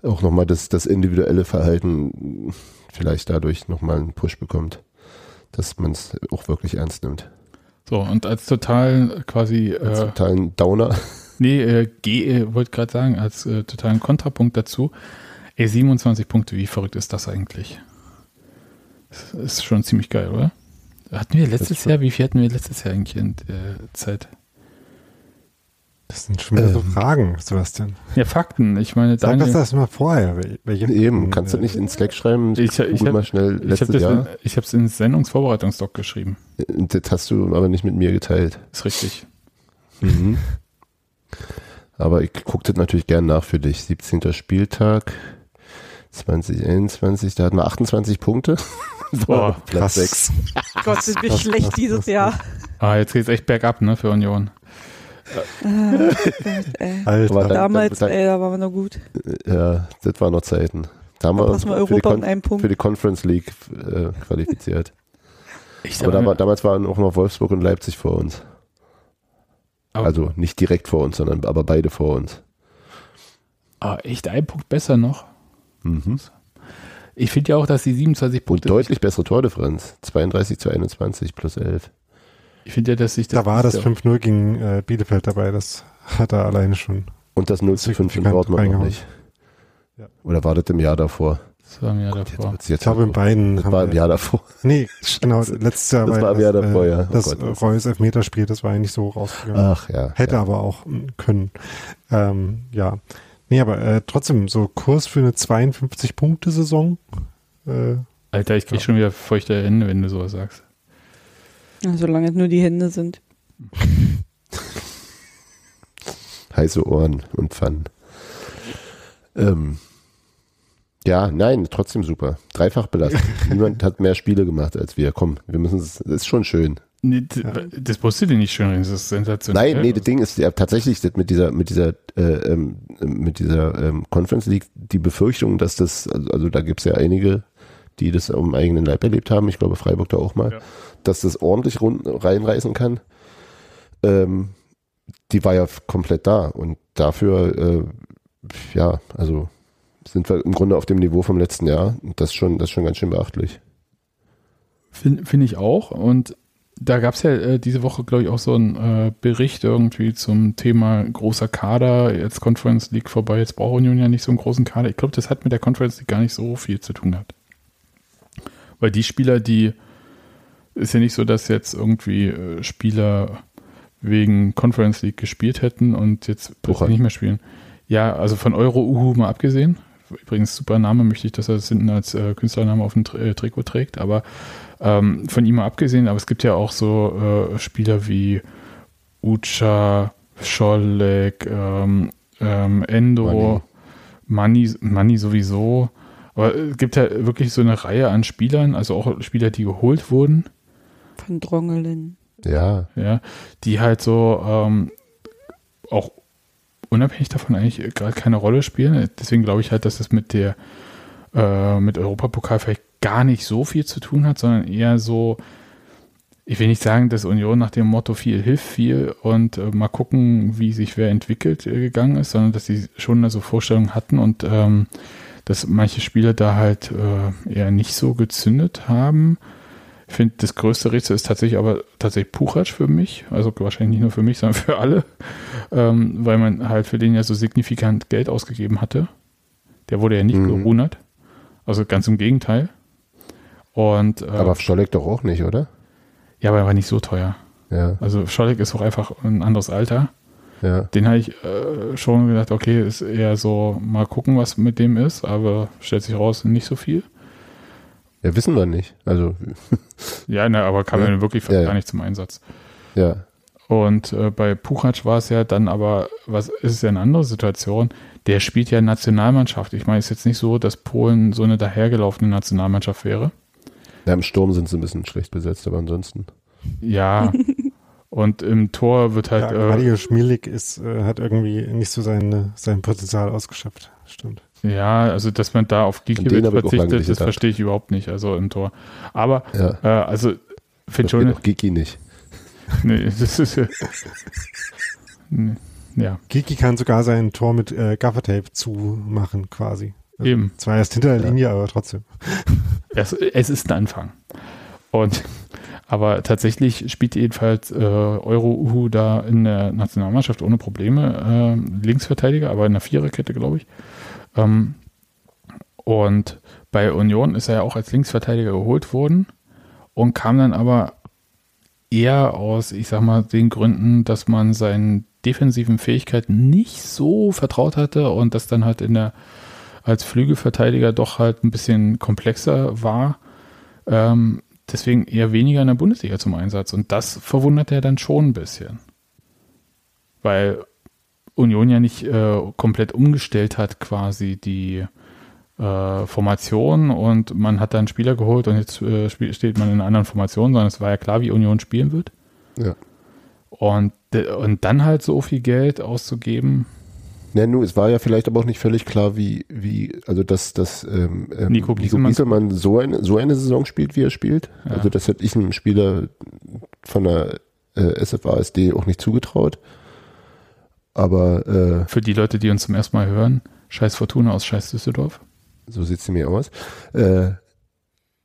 auch nochmal das, das individuelle Verhalten vielleicht dadurch nochmal einen Push bekommt, dass man es auch wirklich ernst nimmt. So, und als total quasi. Als äh, totalen Downer. Nee, äh, G, äh, wollte gerade sagen, als äh, totalen Kontrapunkt dazu. Ey, 27 Punkte, wie verrückt ist das eigentlich? Das ist schon ziemlich geil, oder? Hatten wir letztes Jahr, wie viel hatten wir letztes Jahr eigentlich in der Zeit? Das sind schon wieder ähm, so Fragen, Sebastian. Ja, Fakten. Ich meine, Sag Daniel, das mal vorher. Welche Eben, kannst du nicht in Slack schreiben? Ich, ich habe mal schnell letztes ich Jahr. ich habe es ins Sendungsvorbereitungsdoc geschrieben. Das hast du aber nicht mit mir geteilt. Ist richtig. Mhm. Aber ich gucke das natürlich gern nach für dich. 17. Spieltag 2021, da hatten wir 28 Punkte. Boah, Platz 6. Gott, sind wir schlecht dieses Jahr. Ah, jetzt geht's echt bergab, ne, für Union. Ah, Alter. Damals, dann, ey, da waren wir noch gut. Ja, das waren noch Zeiten. Da haben wir uns für die, für, die Conference League äh, qualifiziert. aber da war, damals waren auch noch Wolfsburg und Leipzig vor uns. Also nicht direkt vor uns, sondern aber beide vor uns. Ah, echt ein Punkt besser noch. Mhm. Ich finde ja auch, dass die 27 Punkte. Und deutlich bessere Tordifferenz. 32 zu 21 plus 11. Ich finde ja, dass sich das. Da war das 5-0 gegen äh, Bielefeld dabei, das hat er alleine schon. Und das 0 zu 5 in Dortmund noch nicht. Ja. Oder war das im Jahr davor? Das war im Jahr davor. Jetzt, jetzt ich glaube, in beiden. Das war im Jahr davor. Nee, genau, letztes Jahr. Das war im Jahr davor, äh, ja. Oh das Gott, Reus Elfmeterspiel, das war eigentlich so rausgegangen. Ach ja. Hätte ja. aber auch können. Ähm, ja. Nee, aber äh, trotzdem, so Kurs für eine 52-Punkte-Saison. Äh, Alter, ich krieg ja. schon wieder feuchte Hände, wenn du sowas sagst. Ja, solange es nur die Hände sind. Heiße Ohren und Pfannen. Ähm, ja, nein, trotzdem super. Dreifach belastet. Niemand hat mehr Spiele gemacht als wir. Komm, wir müssen es, das ist schon schön. Nee, das musst du dir nicht schön reden, das ist sensationell. Nein, nee, das Ding ist ja tatsächlich mit dieser, mit dieser, äh, ähm, mit dieser ähm, Conference League die Befürchtung, dass das, also, also da gibt's ja einige, die das am eigenen Leib erlebt haben, ich glaube Freiburg da auch mal, ja. Dass das ordentlich reinreißen kann. Ähm, die war ja komplett da und dafür, äh, ja, also sind wir im Grunde auf dem Niveau vom letzten Jahr. Das ist schon, das ist schon ganz schön beachtlich. Finde find ich auch. Und da gab es ja äh, diese Woche, glaube ich, auch so einen äh, Bericht irgendwie zum Thema großer Kader. Jetzt Conference League vorbei, jetzt braucht Union ja nicht so einen großen Kader. Ich glaube, das hat mit der Conference League gar nicht so viel zu tun gehabt. Weil die Spieler, die ist ja nicht so, dass jetzt irgendwie äh, Spieler wegen Conference League gespielt hätten und jetzt nicht mehr spielen. Ja, also von Euro Uhu mal abgesehen, übrigens super Name, möchte ich, dass er das hinten als äh, Künstlername auf dem Tri äh, Trikot trägt, aber ähm, von ihm mal abgesehen, aber es gibt ja auch so äh, Spieler wie Ucha, Scholek, ähm, ähm, Endo, Money. Money sowieso. Aber es gibt ja wirklich so eine Reihe an Spielern, also auch Spieler, die geholt wurden. Von Drongelen. Ja. Ja, die halt so ähm, auch unabhängig davon eigentlich gerade keine Rolle spielen. Deswegen glaube ich halt, dass das mit der äh, mit Europapokal vielleicht gar nicht so viel zu tun hat, sondern eher so, ich will nicht sagen, dass Union nach dem Motto viel hilft viel und äh, mal gucken, wie sich wer entwickelt äh, gegangen ist, sondern dass sie schon so Vorstellungen hatten und ähm, dass manche Spieler da halt äh, eher nicht so gezündet haben. Ich finde, das größte Rätsel ist tatsächlich aber tatsächlich Puchatsch für mich. Also wahrscheinlich nicht nur für mich, sondern für alle. Ähm, weil man halt für den ja so signifikant Geld ausgegeben hatte. Der wurde ja nicht mhm. gerunert. Also ganz im Gegenteil. Und, äh, aber Scholleck doch auch nicht, oder? Ja, aber er war nicht so teuer. Ja. Also Scholleck ist auch einfach ein anderes Alter. Ja. Den habe ich äh, schon gedacht, okay, ist eher so, mal gucken, was mit dem ist, aber stellt sich raus, nicht so viel. Ja, wissen wir nicht. Also. ja, ne, aber kam ja, ja wirklich ja, gar nicht zum Einsatz. Ja. Und äh, bei Puchatsch war es ja dann aber, was ist es ja eine andere Situation? Der spielt ja Nationalmannschaft. Ich meine, es ist jetzt nicht so, dass Polen so eine dahergelaufene Nationalmannschaft wäre. Ja, im Sturm sind sie ein bisschen schlecht besetzt, aber ansonsten. Ja. Und im Tor wird halt. Ja, äh, Schmielig ist, äh, hat irgendwie nicht so sein, sein Potenzial ausgeschöpft. Stimmt. Ja, also dass man da auf Gikiewicz verzichtet, das verstehe ich überhaupt nicht, also im Tor. Aber, ja. äh, also, finde schon. Auch Giki nicht. nee, das ist ja. ja. Giki kann sogar sein Tor mit äh, Gaffertape zumachen, quasi. Also, Eben. Zwar erst hinter der Linie, ja. aber trotzdem. Es, es ist ein Anfang. Und aber tatsächlich spielt jedenfalls äh, Euro-Uhu da in der Nationalmannschaft ohne Probleme. Äh, Linksverteidiger, aber in der Viererkette, glaube ich. Ähm, und bei Union ist er ja auch als Linksverteidiger geholt worden und kam dann aber eher aus, ich sag mal, den Gründen, dass man seinen defensiven Fähigkeiten nicht so vertraut hatte und das dann halt in der als Flügelverteidiger doch halt ein bisschen komplexer war. Ähm, deswegen eher weniger in der Bundesliga zum Einsatz. Und das verwundert er dann schon ein bisschen. Weil Union ja nicht äh, komplett umgestellt hat, quasi die äh, Formation und man hat dann Spieler geholt und jetzt äh, steht man in einer anderen Formation, sondern es war ja klar, wie Union spielen wird. Ja. Und, und dann halt so viel Geld auszugeben, ja, nu, es war ja vielleicht aber auch nicht völlig klar, wie, wie, also dass, dass ähm, ähm Nico, Nico Gieselmann so eine, so eine Saison spielt, wie er spielt. Ja. Also das hätte ich einem Spieler von der äh, SFASD auch nicht zugetraut. Aber äh, für die Leute, die uns zum ersten Mal hören, Scheiß Fortuna aus Scheiß Düsseldorf. So sieht sie mir aus. Äh,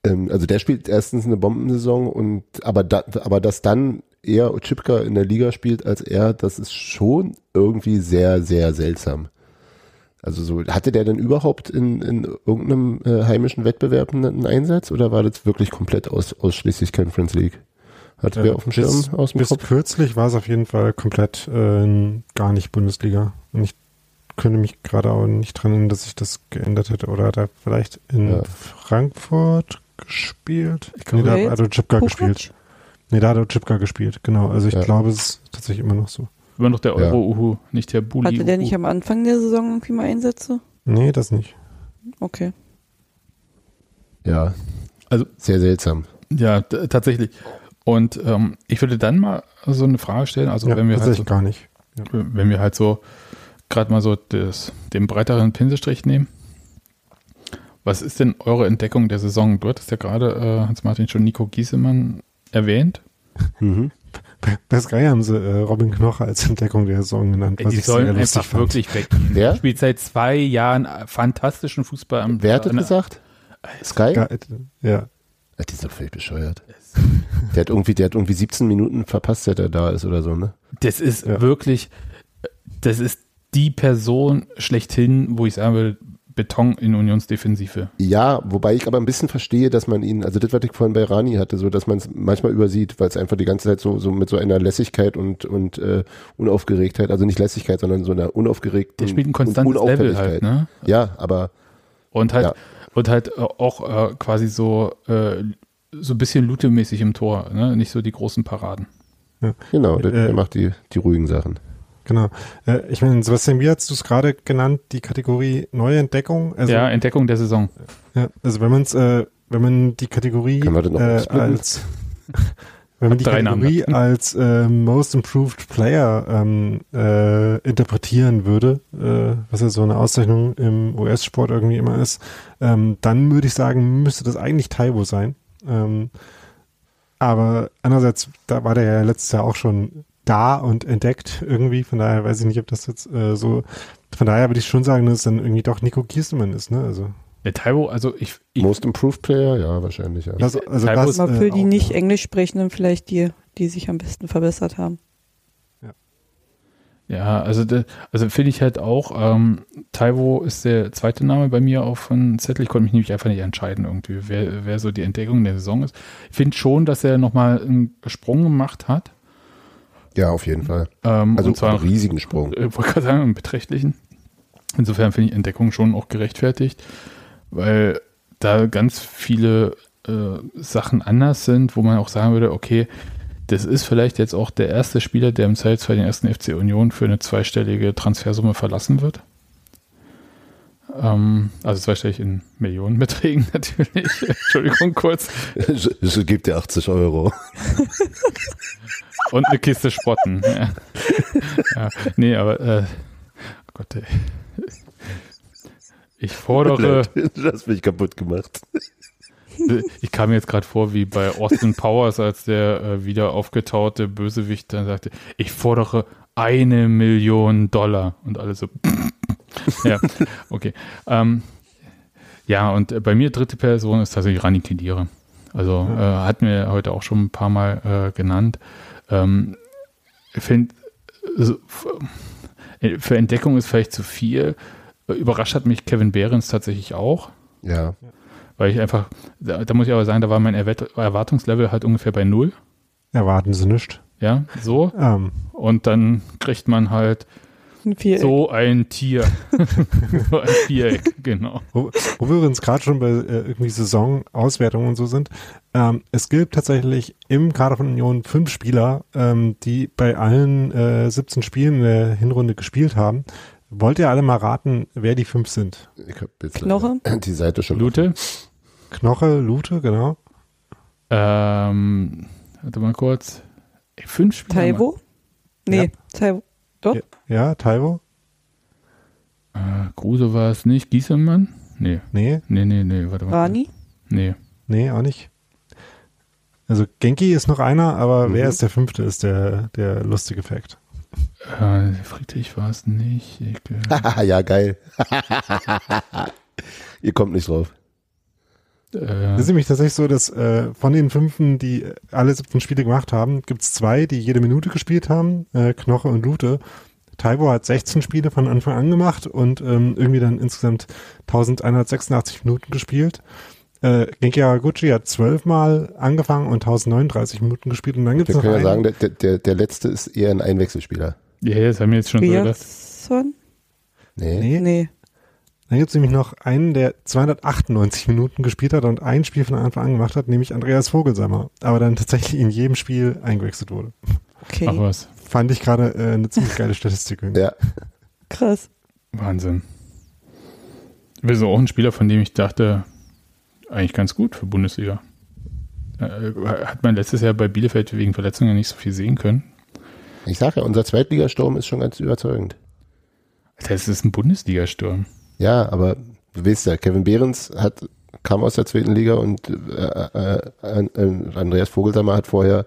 ähm, also der spielt erstens eine Bombensaison und aber da, aber das dann eher Chipka in der Liga spielt als er, das ist schon irgendwie sehr, sehr seltsam. Also so, hatte der denn überhaupt in, in irgendeinem äh, heimischen Wettbewerb einen Einsatz oder war das wirklich komplett aus, ausschließlich Conference League? Hat ja, wer auf dem Schirm bis, aus dem bis Kopf? kürzlich war es auf jeden Fall komplett äh, gar nicht Bundesliga. Und ich könnte mich gerade auch nicht dran erinnern, dass ich das geändert hätte. Oder hat er vielleicht in ja. Frankfurt gespielt? Ich glaube, nee, da hat Chipka gespielt. Nee, da hat Chipka gespielt, genau. Also ich ja. glaube, es ist tatsächlich immer noch so. Immer noch der Euro-Uhu, nicht der Bulli. Hatte der nicht am Anfang der Saison irgendwie mal Einsätze? Nee, das nicht. Okay. Ja, also sehr seltsam. Ja, tatsächlich. Und ähm, ich würde dann mal so eine Frage stellen, also ja, wenn wir halt so, gar nicht. Ja. wenn wir halt so gerade mal so das, den breiteren Pinselstrich nehmen. Was ist denn eure Entdeckung der Saison? Du hattest ja gerade, äh, Hans-Martin, schon Nico Giesemann erwähnt. Mhm. Bei Sky haben sie äh, Robin Knoche als Entdeckung der Saison genannt. Was die ich sollen einfach fand. wirklich weg. Wer? Spielt seit zwei Jahren fantastischen Fußball am Wer hat das gesagt? Sky? Sky? Ja. Die ist doch völlig bescheuert. Der hat irgendwie, der hat irgendwie 17 Minuten verpasst, seit er da ist oder so, ne? Das ist ja. wirklich, das ist die Person schlechthin, wo ich sagen will, Beton in Unionsdefensive. Ja, wobei ich aber ein bisschen verstehe, dass man ihn, also das, was ich vorhin bei Rani hatte, so dass man es manchmal übersieht, weil es einfach die ganze Zeit so, so mit so einer Lässigkeit und, und äh, Unaufgeregtheit, also nicht Lässigkeit, sondern so einer unaufgeregten Der spielt ein konstantes Level halt, ne? Ja, aber und halt ja. und halt auch äh, quasi so äh, so ein bisschen Lute-mäßig im Tor, ne? Nicht so die großen Paraden. Ja. Genau, der, der äh, macht die, die ruhigen Sachen. Genau. Äh, ich meine, Sebastian, wie hast du es gerade genannt, die Kategorie neue Entdeckung? Also, ja, Entdeckung der Saison. Ja, also wenn man es, äh, wenn man die Kategorie äh, als wenn man die Kategorie als äh, Most Improved Player ähm, äh, interpretieren würde, äh, was ja so eine Auszeichnung im US-Sport irgendwie immer ist, ähm, dann würde ich sagen, müsste das eigentlich Taiwo sein. Ähm, aber andererseits, da war der ja letztes Jahr auch schon da und entdeckt irgendwie. Von daher weiß ich nicht, ob das jetzt äh, so. Von daher würde ich schon sagen, dass es dann irgendwie doch Nico Giesemann ist, ne? Also. Der Taiwo, also ich, ich Most Improved Player, ja, wahrscheinlich, ja. Das, also das, aber für äh, die nicht ja. Englisch sprechenden vielleicht die, die sich am besten verbessert haben. Ja, also, also finde ich halt auch, ähm, Taiwo ist der zweite Name bei mir auf dem Zettel. Ich konnte mich nämlich einfach nicht entscheiden irgendwie, wer, wer so die Entdeckung der Saison ist. Ich finde schon, dass er nochmal einen Sprung gemacht hat. Ja, auf jeden Fall. Ähm, also zwar einen riesigen Sprung. Ich wollte gerade sagen, einen beträchtlichen. Insofern finde ich Entdeckung schon auch gerechtfertigt, weil da ganz viele äh, Sachen anders sind, wo man auch sagen würde, okay, das ist vielleicht jetzt auch der erste Spieler, der im Zweifelsfall den ersten FC Union für eine zweistellige Transfersumme verlassen wird. Ähm, also zweistellig in Millionenbeträgen natürlich. Entschuldigung kurz. Es gibt ja 80 Euro. Und eine Kiste Spotten. Ja. ja. Nee, aber äh, oh Gott, ey. Ich fordere. Du hast mich kaputt gemacht. Ich kam mir jetzt gerade vor, wie bei Austin Powers, als der äh, wieder aufgetaute Bösewicht dann sagte, ich fordere eine Million Dollar. Und alle so. ja, okay. Ähm, ja, und bei mir dritte Person ist tatsächlich Rani Kedira. Also äh, hatten wir heute auch schon ein paar Mal äh, genannt. Ähm, ich finde, also, für Entdeckung ist vielleicht zu viel. Überrascht hat mich Kevin Behrens tatsächlich auch. Ja. Weil ich einfach, da, da muss ich aber sagen, da war mein Erwartungslevel halt ungefähr bei null. Erwarten Sie nicht. Ja, so. Ähm. Und dann kriegt man halt ein so ein Tier. so ein Viereck, genau. Wo, wo wir uns gerade schon bei äh, irgendwie Saisonauswertungen und so sind. Ähm, es gibt tatsächlich im Kader von Union fünf Spieler, ähm, die bei allen äh, 17 Spielen in der Hinrunde gespielt haben. Wollt ihr alle mal raten, wer die fünf sind? Ich hab jetzt Knoche? Die Seite schon. Lute? Knoche, Lute, genau. Ähm, warte mal kurz. Fünf Spieler. Taiwo? Nee, ja. Taiwo. Doch? Ja, ja Taiwo. Äh, Kruse war es nicht. Gieselmann? Nee. Nee? Nee, nee, nee. Warte mal. Rani? Nee. Nee, auch nicht. Also Genki ist noch einer, aber mhm. wer ist der fünfte, ist der, der lustige Fakt. Äh, Friedrich war es nicht. ja, geil. Ihr kommt nicht drauf. Äh, das ist nämlich tatsächlich so, dass äh, von den Fünfen, die alle 17 Spiele gemacht haben, gibt es zwei, die jede Minute gespielt haben, äh, Knoche und Lute. Taibo hat 16 Spiele von Anfang an gemacht und ähm, irgendwie dann insgesamt 1186 Minuten gespielt. Äh, Genki Haraguchi hat zwölfmal angefangen und 1039 Minuten gespielt und dann gibt es noch einen. Ich kann ja sagen, der, der, der letzte ist eher ein Einwechselspieler. Ja, das haben wir jetzt schon so gedacht. Nee. Nee. nee. Dann gibt es nämlich noch einen, der 298 Minuten gespielt hat und ein Spiel von Anfang an gemacht hat, nämlich Andreas Vogelsammer, aber dann tatsächlich in jedem Spiel eingewechselt wurde. Okay. Ach was. Fand ich gerade äh, eine ziemlich geile Statistik. Ja. Krass. Wahnsinn. Wir sind auch ein Spieler, von dem ich dachte, eigentlich ganz gut für Bundesliga. Äh, hat man letztes Jahr bei Bielefeld wegen Verletzungen nicht so viel sehen können. Ich sage ja, unser Zweitligasturm ist schon ganz überzeugend. Das ist ein Bundesligasturm. Ja, aber du weißt ja, Kevin Behrens hat, kam aus der zweiten Liga und äh, äh, äh, Andreas Vogelsammer hat vorher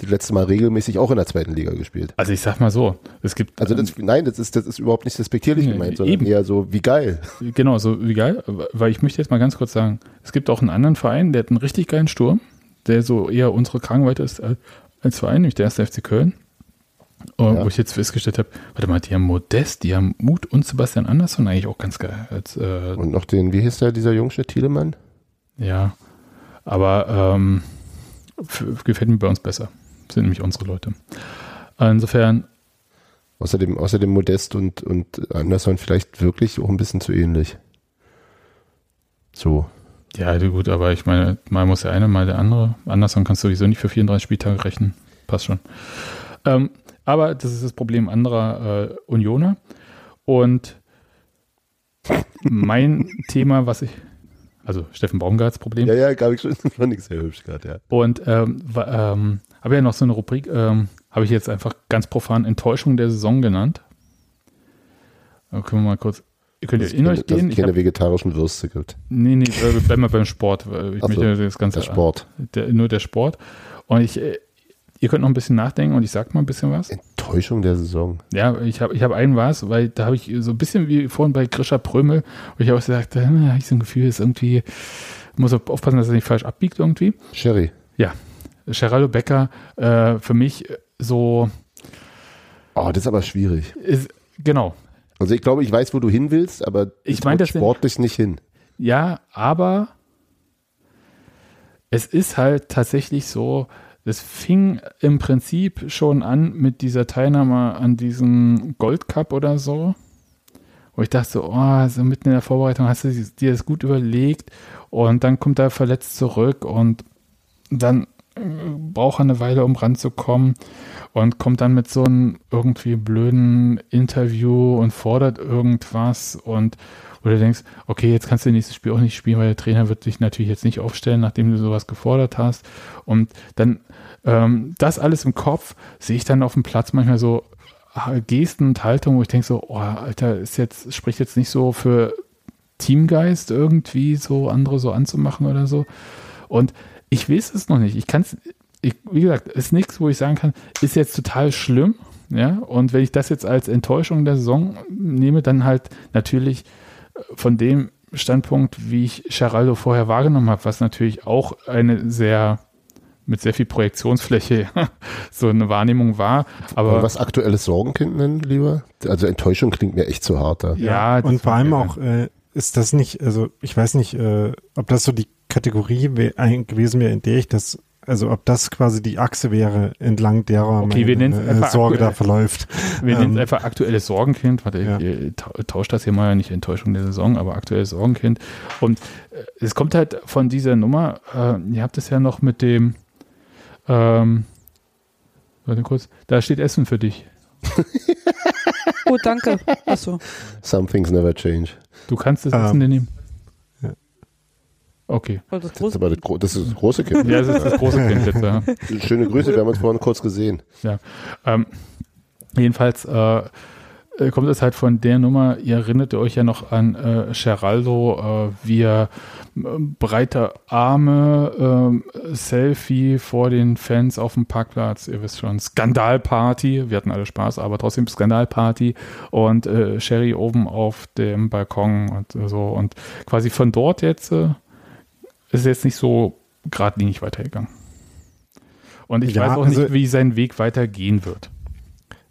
die letzte Mal regelmäßig auch in der zweiten Liga gespielt. Also ich sag mal so, es gibt. Also das, nein, das ist, das ist überhaupt nicht respektierlich nee, gemeint, sondern eben. eher so, wie geil. Genau, so wie geil, weil ich möchte jetzt mal ganz kurz sagen, es gibt auch einen anderen Verein, der hat einen richtig geilen Sturm, der so eher unsere Kragenweite ist als Verein, nämlich der erste FC Köln. Ja. Wo ich jetzt festgestellt habe, warte mal, die haben Modest, die haben Mut und Sebastian Andersson eigentlich auch ganz geil. Als, äh, und noch den, wie hieß der, dieser Jungsche Thielemann? Ja, aber ähm, gefällt mir bei uns besser. Sind nämlich unsere Leute. Insofern. Außerdem, außerdem Modest und, und Andersson vielleicht wirklich auch ein bisschen zu ähnlich. So. Ja, gut, aber ich meine, mal muss der eine, mal der andere. Andersson kannst du sowieso nicht für 34 Spieltage rechnen. Passt schon. Ähm, aber das ist das Problem anderer äh, Unioner. Und mein Thema, was ich, also Steffen Baumgarts Problem. Ja, ja, gab ich schon, fand ich sehr hübsch gerade, ja. Und ähm, ähm, habe ja noch so eine Rubrik, ähm, habe ich jetzt einfach ganz profan Enttäuschung der Saison genannt. Da können wir mal kurz, ihr könnt das in euch gehen. Dass es keine vegetarischen Würste gibt. Nee, nee, äh, bleiben wir beim Sport. Ich möchte das Ganze. Der Sport. Der, nur der Sport. Und ich, äh, Ihr könnt noch ein bisschen nachdenken und ich sag mal ein bisschen was. Enttäuschung der Saison. Ja, ich habe ich hab einen was, weil da habe ich so ein bisschen wie vorhin bei Grisha Prömel, wo ich auch gesagt habe, da habe ich so ein Gefühl, ist irgendwie, muss aufpassen, dass er nicht falsch abbiegt irgendwie. Sherry. Ja, Geraldo Becker, äh, für mich so. Oh, das ist aber schwierig. Ist, genau. Also ich glaube, ich weiß, wo du hin willst, aber ich meine das sportlich nicht hin. Ja, aber es ist halt tatsächlich so, es fing im Prinzip schon an mit dieser Teilnahme an diesem Gold Cup oder so. Wo ich dachte so, oh, so mitten in der Vorbereitung hast du dir das gut überlegt und dann kommt er verletzt zurück und dann äh, braucht eine Weile, um ranzukommen und kommt dann mit so einem irgendwie blöden Interview und fordert irgendwas und wo du denkst, okay, jetzt kannst du das nächste Spiel auch nicht spielen, weil der Trainer wird dich natürlich jetzt nicht aufstellen, nachdem du sowas gefordert hast. Und dann ähm, das alles im Kopf sehe ich dann auf dem Platz manchmal so ah, Gesten und Haltung, wo ich denke so, oh, Alter, ist jetzt, spricht jetzt nicht so für Teamgeist irgendwie so andere so anzumachen oder so. Und ich weiß es noch nicht. Ich kann es, wie gesagt, ist nichts, wo ich sagen kann, ist jetzt total schlimm. Ja, und wenn ich das jetzt als Enttäuschung der Saison nehme, dann halt natürlich von dem Standpunkt, wie ich Geraldo vorher wahrgenommen habe, was natürlich auch eine sehr mit sehr viel Projektionsfläche so eine Wahrnehmung war. Aber Wollen was aktuelles Sorgenkind nennen, lieber? Also Enttäuschung klingt mir echt zu hart da. Ja, und vor allem auch äh, ist das nicht, also ich weiß nicht, äh, ob das so die Kategorie gewesen wäre, in der ich das also ob das quasi die Achse wäre, entlang derer okay, meine äh, Sorge da verläuft. Wir ähm, nennen es einfach aktuelles Sorgenkind. Warte, ja. ich tausche das hier mal, nicht Enttäuschung der Saison, aber aktuelles Sorgenkind. Und äh, es kommt halt von dieser Nummer, äh, ihr habt es ja noch mit dem, ähm, warte kurz, da steht Essen für dich. oh, danke. Achso. Some things never change. Du kannst das Essen um, ähm, nehmen. Okay. Das, das, ist aber das, das, ist das große Kind. ja, das ist das große Kind jetzt, ja. Schöne Grüße, wir haben uns vorhin kurz gesehen. Ja. Ähm, jedenfalls äh, kommt es halt von der Nummer, ihr erinnert euch ja noch an äh, Geraldo, äh, wie er äh, breite Arme, äh, Selfie vor den Fans auf dem Parkplatz, ihr wisst schon, Skandalparty, wir hatten alle Spaß, aber trotzdem Skandalparty und äh, Sherry oben auf dem Balkon und so und quasi von dort jetzt äh, ist jetzt nicht so geradlinig weitergegangen. Und ich ja, weiß auch also, nicht, wie sein Weg weitergehen wird.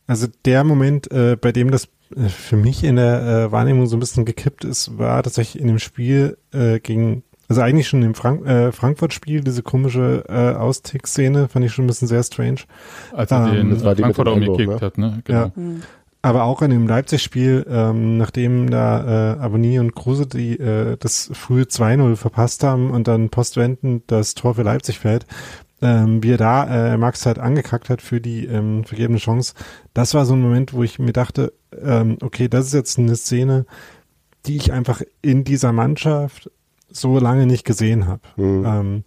Also der Moment, äh, bei dem das äh, für mich in der äh, Wahrnehmung so ein bisschen gekippt ist, war tatsächlich in dem Spiel äh, gegen, also eigentlich schon im Frank äh, Frankfurt-Spiel, diese komische äh, Austick-Szene, fand ich schon ein bisschen sehr strange. Also ähm, den das war die Frankfurt auch gekickt ne? hat, ne? Genau. Ja. Mhm. Aber auch in dem Leipzig-Spiel, ähm, nachdem da äh, Abonnie und Kruse die äh, das frühe 2-0 verpasst haben und dann postwendend das Tor für Leipzig fällt, ähm, wie er da äh, Max halt angekackt hat für die ähm, vergebene Chance, das war so ein Moment, wo ich mir dachte, ähm, okay, das ist jetzt eine Szene, die ich einfach in dieser Mannschaft so lange nicht gesehen habe. Mhm. Ähm,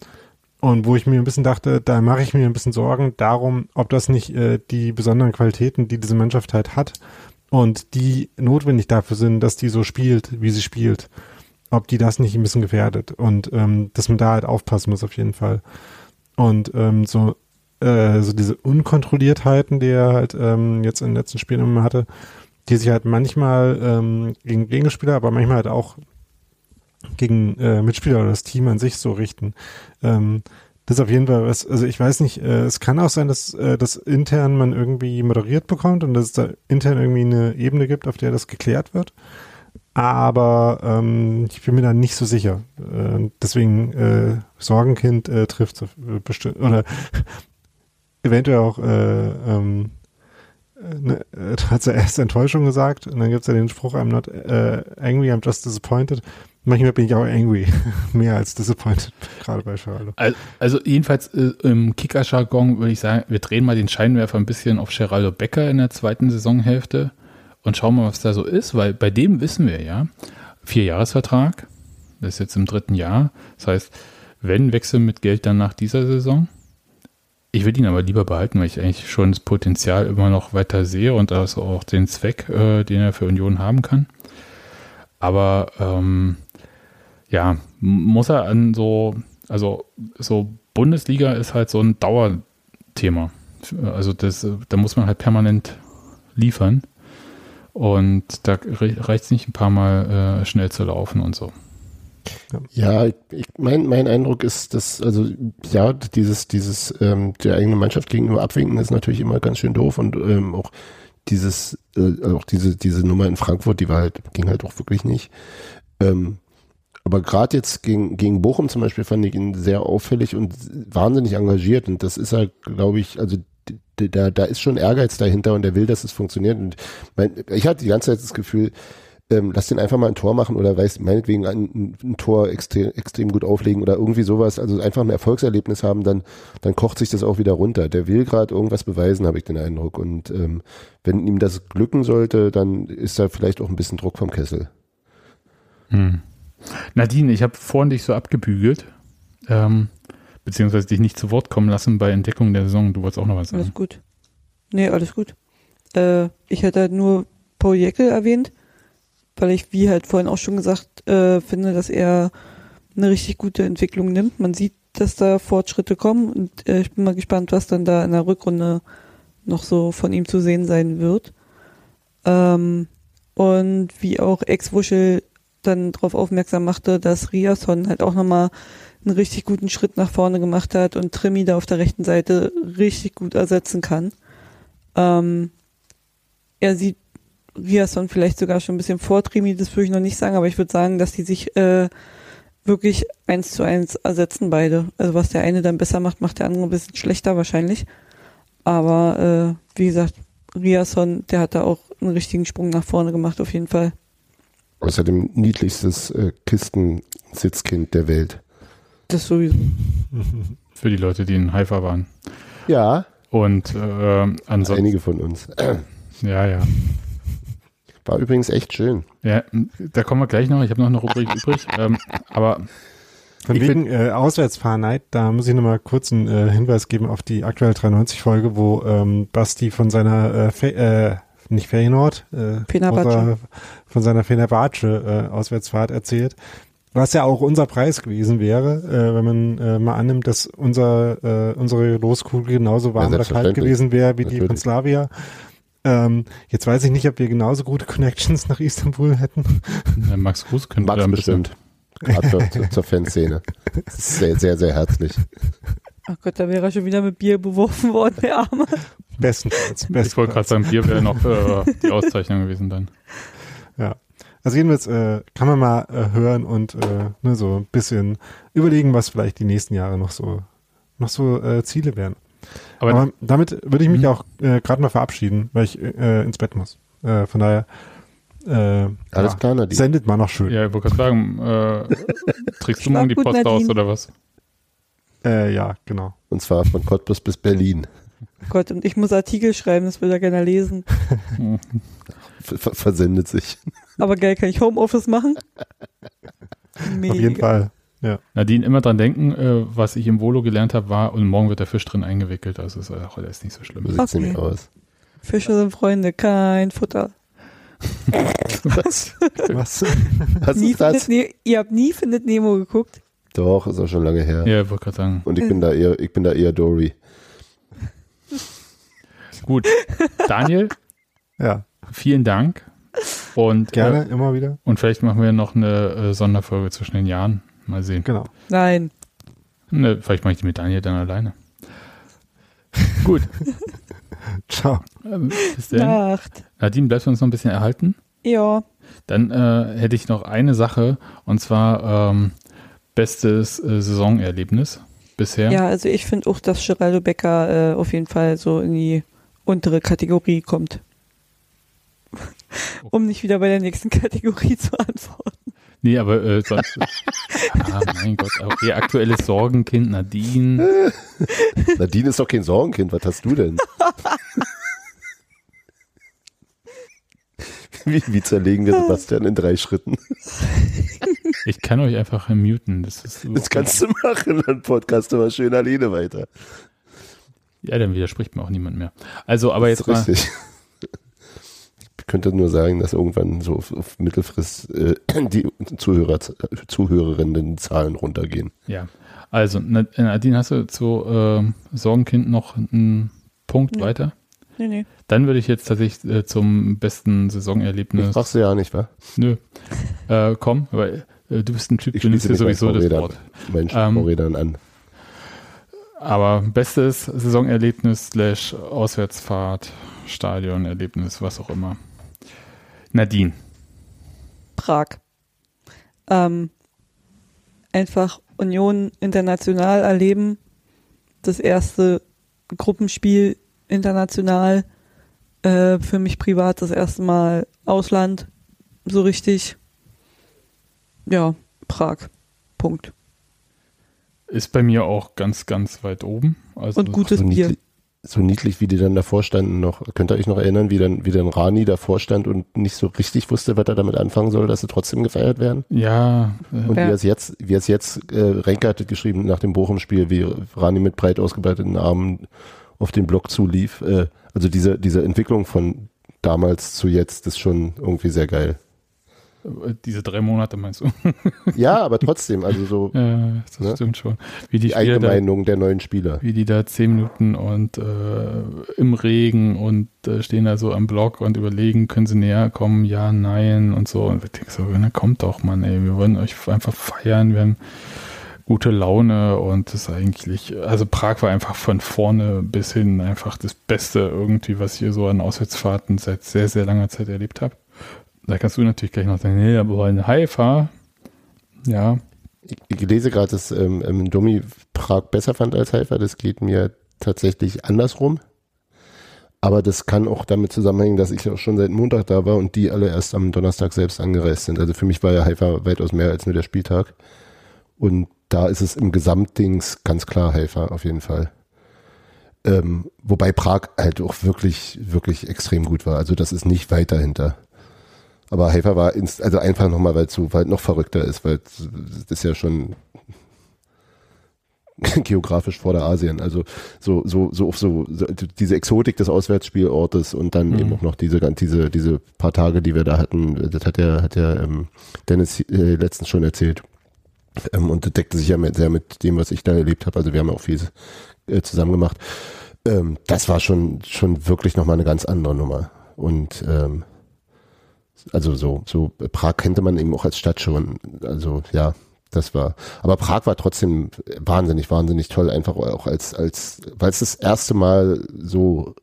und wo ich mir ein bisschen dachte, da mache ich mir ein bisschen Sorgen darum, ob das nicht äh, die besonderen Qualitäten, die diese Mannschaft halt hat und die notwendig dafür sind, dass die so spielt, wie sie spielt, ob die das nicht ein bisschen gefährdet und ähm, dass man da halt aufpassen muss auf jeden Fall. Und ähm, so, äh, so diese Unkontrolliertheiten, die er halt ähm, jetzt in den letzten Spielen immer hatte, die sich halt manchmal ähm, gegen Gegenspieler, aber manchmal halt auch gegen äh, Mitspieler oder das Team an sich so richten. Ähm, das ist auf jeden Fall was, also ich weiß nicht, äh, es kann auch sein, dass äh, das intern man irgendwie moderiert bekommt und dass es da intern irgendwie eine Ebene gibt, auf der das geklärt wird. Aber ähm, ich bin mir da nicht so sicher. Äh, deswegen äh, Sorgenkind äh, trifft bestimmt oder eventuell auch äh, ähm, äh, ne, äh, hat er erst Enttäuschung gesagt und dann gibt es ja den Spruch, I'm not uh, angry, I'm just disappointed. Manchmal bin ich auch angry, mehr als disappointed, gerade bei Geraldo. Also, jedenfalls äh, im Kicker-Jargon würde ich sagen, wir drehen mal den Scheinwerfer ein bisschen auf Geraldo Becker in der zweiten Saisonhälfte und schauen mal, was da so ist, weil bei dem wissen wir ja, Vierjahresvertrag, das ist jetzt im dritten Jahr, das heißt, wenn Wechsel mit Geld dann nach dieser Saison, ich würde ihn aber lieber behalten, weil ich eigentlich schon das Potenzial immer noch weiter sehe und also auch den Zweck, äh, den er für Union haben kann. Aber ähm, ja, muss er an so, also so Bundesliga ist halt so ein Dauerthema. Also das, da muss man halt permanent liefern. Und da reicht es nicht ein paar Mal äh, schnell zu laufen und so. Ja, ich, mein, mein Eindruck ist, dass, also ja, dieses, dieses ähm, der eigenen Mannschaft gegenüber abwinken ist natürlich immer ganz schön doof und ähm, auch dieses, äh, auch diese, diese Nummer in Frankfurt, die war halt, ging halt auch wirklich nicht. Ähm, aber gerade jetzt gegen, gegen Bochum zum Beispiel fand ich ihn sehr auffällig und wahnsinnig engagiert. Und das ist halt, glaube ich, also da, da ist schon Ehrgeiz dahinter und er will, dass es funktioniert. Und mein, ich hatte die ganze Zeit das Gefühl, ähm, lass den einfach mal ein Tor machen oder weiß meinetwegen ein, ein Tor extrem, extrem gut auflegen oder irgendwie sowas, also einfach ein Erfolgserlebnis haben, dann, dann kocht sich das auch wieder runter. Der will gerade irgendwas beweisen, habe ich den Eindruck. Und ähm, wenn ihm das glücken sollte, dann ist da vielleicht auch ein bisschen Druck vom Kessel. Hm. Nadine, ich habe vorhin dich so abgebügelt, ähm, beziehungsweise dich nicht zu Wort kommen lassen bei Entdeckung der Saison. Du wolltest auch noch was sagen. Alles gut. Nee, alles gut. Äh, ich hätte halt nur Paul Jeckel erwähnt weil ich, wie halt vorhin auch schon gesagt, äh, finde, dass er eine richtig gute Entwicklung nimmt. Man sieht, dass da Fortschritte kommen und äh, ich bin mal gespannt, was dann da in der Rückrunde noch so von ihm zu sehen sein wird. Ähm, und wie auch Ex-Wuschel dann darauf aufmerksam machte, dass Riasson halt auch nochmal einen richtig guten Schritt nach vorne gemacht hat und Trimi da auf der rechten Seite richtig gut ersetzen kann. Ähm, er sieht Riasson vielleicht sogar schon ein bisschen vortrieben, das würde ich noch nicht sagen, aber ich würde sagen, dass die sich äh, wirklich eins zu eins ersetzen beide. Also was der eine dann besser macht, macht der andere ein bisschen schlechter wahrscheinlich. Aber äh, wie gesagt, Riasson, der hat da auch einen richtigen Sprung nach vorne gemacht, auf jeden Fall. Außerdem niedlichstes äh, Kistensitzkind der Welt. Das sowieso. Für die Leute, die in Haifa waren. Ja. Und äh, ansonsten. Einige von uns. Ja, ja. War übrigens echt schön. Ja, da kommen wir gleich noch. Ich habe noch eine Rubrik übrig. Ähm, aber von wegen äh, Auswärtsfahrneid, da muss ich nochmal kurz einen äh, Hinweis geben auf die aktuelle 93-Folge, wo ähm, Basti von seiner äh, äh, nicht Feyenoord, äh, Fenerbahce. von seiner Fenerbahce äh, Auswärtsfahrt erzählt. Was ja auch unser Preis gewesen wäre, äh, wenn man äh, mal annimmt, dass unser, äh, unsere Loskugel genauso warm ja, oder kalt gewesen wäre wie Natürlich. die von Slavia. Ähm, jetzt weiß ich nicht, ob wir genauso gute Connections nach Istanbul hätten. Ja, Max Gruß könnte Max bestimmt. Gerade zur, zur Fanszene. Sehr, sehr, sehr herzlich. Ach Gott, da wäre er schon wieder mit Bier beworfen worden, der Arme. Bestenfalls. bestenfalls. Ich wollte gerade sagen, Bier wäre noch äh, die Auszeichnung gewesen dann. Ja. Also jedenfalls äh, kann man mal äh, hören und äh, ne, so ein bisschen überlegen, was vielleicht die nächsten Jahre noch so noch so äh, Ziele wären. Aber, Aber damit würde ich mich mhm. auch äh, gerade mal verabschieden, weil ich äh, ins Bett muss. Äh, von daher. Äh, Alles ja, klar, Nadine. Sendet mal noch schön. Ja, ich wollte gerade sagen, äh, trägst du morgen die Post Nadine. aus oder was? Äh, ja, genau. Und zwar von Cottbus bis Berlin. Gott, und ich muss Artikel schreiben, das will er gerne lesen. Ver versendet sich. Aber geil, kann ich Homeoffice machen? Mega. Auf jeden Fall. Ja. Nadine, immer dran denken, äh, was ich im Volo gelernt habe, war, und morgen wird der Fisch drin eingewickelt. Also ist auch alles nicht so schlimm. So sieht's okay. aus. Fische sind Freunde, kein Futter. was? was? was nie ist das? Ne ihr habt nie Findet Nemo geguckt? Doch, ist auch schon lange her. Ja, wollte gerade sagen. Und ich bin da eher, ich bin da eher Dory. Gut. Daniel? ja. Vielen Dank. Und, Gerne, äh, immer wieder. Und vielleicht machen wir noch eine äh, Sonderfolge zwischen den Jahren. Mal sehen. Genau. Nein. Ne, vielleicht mache ich die mit Daniel dann alleine. Gut. Ciao. Ähm, bis dann. Nacht. Nadine, bleibst du uns noch ein bisschen erhalten? Ja. Dann äh, hätte ich noch eine Sache und zwar ähm, bestes äh, Saisonerlebnis bisher. Ja, also ich finde auch, dass Geraldo Becker äh, auf jeden Fall so in die untere Kategorie kommt. um nicht wieder bei der nächsten Kategorie zu antworten. Nee, aber äh, sonst. ah, mein Gott, okay, aktuelles Sorgenkind, Nadine. Nadine ist doch kein Sorgenkind, was hast du denn? wie, wie zerlegen wir Sebastian in drei Schritten? Ich kann euch einfach muten. Das, ist so das kannst du machen, dann podcast aber schön alleine weiter. Ja, dann widerspricht mir auch niemand mehr. Also, aber jetzt mal. Richtig könnte nur sagen, dass irgendwann so auf, auf Mittelfrist äh, die Zuhörer, Zuhörerinnen-Zahlen runtergehen. Ja, also Nadine, hast du zu äh, Sorgenkind noch einen Punkt nee. weiter? Nee, nee. Dann würde ich jetzt tatsächlich äh, zum besten Saisonerlebnis. Das machst du ja nicht, wa? Nö. Äh, komm, weil äh, du bist ein Typ, ich du nimmst dir sowieso das Wort. Menschen ähm, Vorrädern an. Aber bestes Saisonerlebnis slash Auswärtsfahrt, Stadionerlebnis, was auch immer. Nadine. Prag. Ähm, einfach Union international erleben. Das erste Gruppenspiel international. Äh, für mich privat das erste Mal Ausland. So richtig. Ja, Prag. Punkt. Ist bei mir auch ganz, ganz weit oben. Also Und gutes Bier so niedlich, wie die dann davor standen noch. Könnt ihr euch noch erinnern, wie dann, wie dann Rani davor stand und nicht so richtig wusste, was er damit anfangen soll, dass sie trotzdem gefeiert werden? Ja. Äh, und ja. wie er es jetzt, wie er es jetzt, äh, Renke hat geschrieben nach dem Bochum-Spiel, wie Rani mit breit ausgebreiteten Armen auf den Block zulief. Äh, also diese, diese Entwicklung von damals zu jetzt ist schon irgendwie sehr geil. Diese drei Monate meinst du? ja, aber trotzdem, also so. Ja, das ne? stimmt schon. Wie die, die eigene da, Meinung der neuen Spieler. Wie die da zehn Minuten und äh, im Regen und äh, stehen da so am Block und überlegen, können sie näher kommen, ja, nein und so. Und ich denke so, na kommt doch, Mann, ey, wir wollen euch einfach feiern, wir haben gute Laune und das eigentlich, also Prag war einfach von vorne bis hin einfach das Beste irgendwie, was ich hier so an Auswärtsfahrten seit sehr, sehr langer Zeit erlebt habe. Da kannst du natürlich gleich noch sagen, nee, aber in Haifa, ja. Ich, ich lese gerade, dass ähm, ähm, Domi Prag besser fand als Haifa. Das geht mir tatsächlich andersrum. Aber das kann auch damit zusammenhängen, dass ich auch schon seit Montag da war und die alle erst am Donnerstag selbst angereist sind. Also für mich war ja Haifa weitaus mehr als nur der Spieltag. Und da ist es im Gesamtdings ganz klar Haifa auf jeden Fall. Ähm, wobei Prag halt auch wirklich, wirklich extrem gut war. Also das ist nicht weit dahinter. Aber Haifa war ins, also einfach nochmal, weil es so weit noch verrückter ist, weil das ist ja schon geografisch vor der Asien. Also so, so, so so, so diese Exotik des Auswärtsspielortes und dann mhm. eben auch noch diese, diese, diese paar Tage, die wir da hatten, das hat ja, hat ja ähm, Dennis äh, letztens schon erzählt. Ähm, und das deckte sich ja sehr mit dem, was ich da erlebt habe. Also wir haben auch viel äh, zusammen gemacht. Ähm, das war schon, schon wirklich nochmal eine ganz andere Nummer. Und ähm, also so, so Prag kannte man eben auch als Stadt schon. Also ja, das war. Aber Prag war trotzdem wahnsinnig, wahnsinnig toll, einfach auch als, als, weil es das erste Mal so,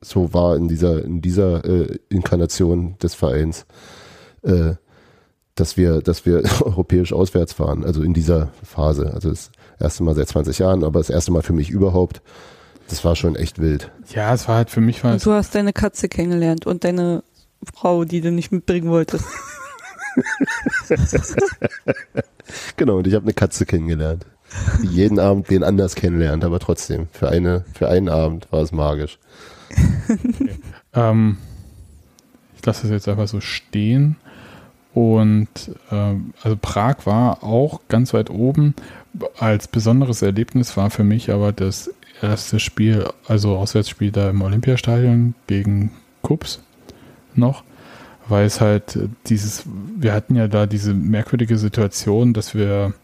so war in dieser, in dieser äh, Inkarnation des Vereins, äh, dass wir, dass wir europäisch auswärts fahren, also in dieser Phase. Also das erste Mal seit 20 Jahren, aber das erste Mal für mich überhaupt. Das war schon echt wild. Ja, es war halt für mich was. Und du hast deine Katze kennengelernt und deine Frau, die du nicht mitbringen wolltest. genau, und ich habe eine Katze kennengelernt. Die jeden Abend wen anders kennenlernt, aber trotzdem, für, eine, für einen Abend war es magisch. Okay. Ähm, ich lasse das jetzt einfach so stehen. Und ähm, also Prag war auch ganz weit oben. Als besonderes Erlebnis war für mich aber das erste Spiel, also Auswärtsspiel da im Olympiastadion gegen Kups noch, weil es halt dieses, wir hatten ja da diese merkwürdige Situation, dass wir,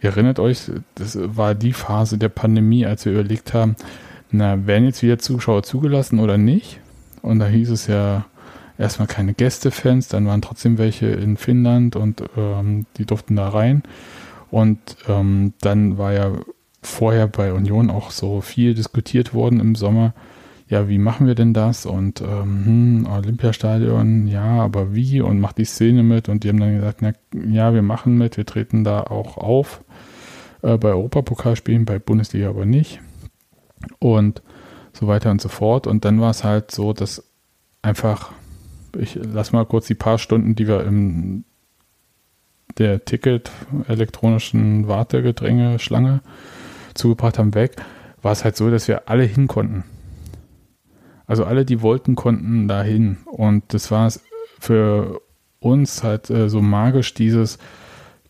ihr erinnert euch, das war die Phase der Pandemie, als wir überlegt haben, na, werden jetzt wieder Zuschauer zugelassen oder nicht? Und da hieß es ja, erstmal keine Gästefans, dann waren trotzdem welche in Finnland und ähm, die durften da rein. Und ähm, dann war ja vorher bei Union auch so viel diskutiert worden im Sommer. Ja, wie machen wir denn das? Und ähm, hm, Olympiastadion, ja, aber wie? Und macht die Szene mit? Und die haben dann gesagt, na, ja, wir machen mit, wir treten da auch auf äh, bei Europapokalspielen, bei Bundesliga aber nicht. Und so weiter und so fort. Und dann war es halt so, dass einfach ich lasse mal kurz die paar Stunden, die wir im der Ticket elektronischen Wartegedränge Schlange zugebracht haben, weg, war es halt so, dass wir alle hin konnten. Also alle, die wollten, konnten dahin. Und das war es für uns halt äh, so magisch, dieses,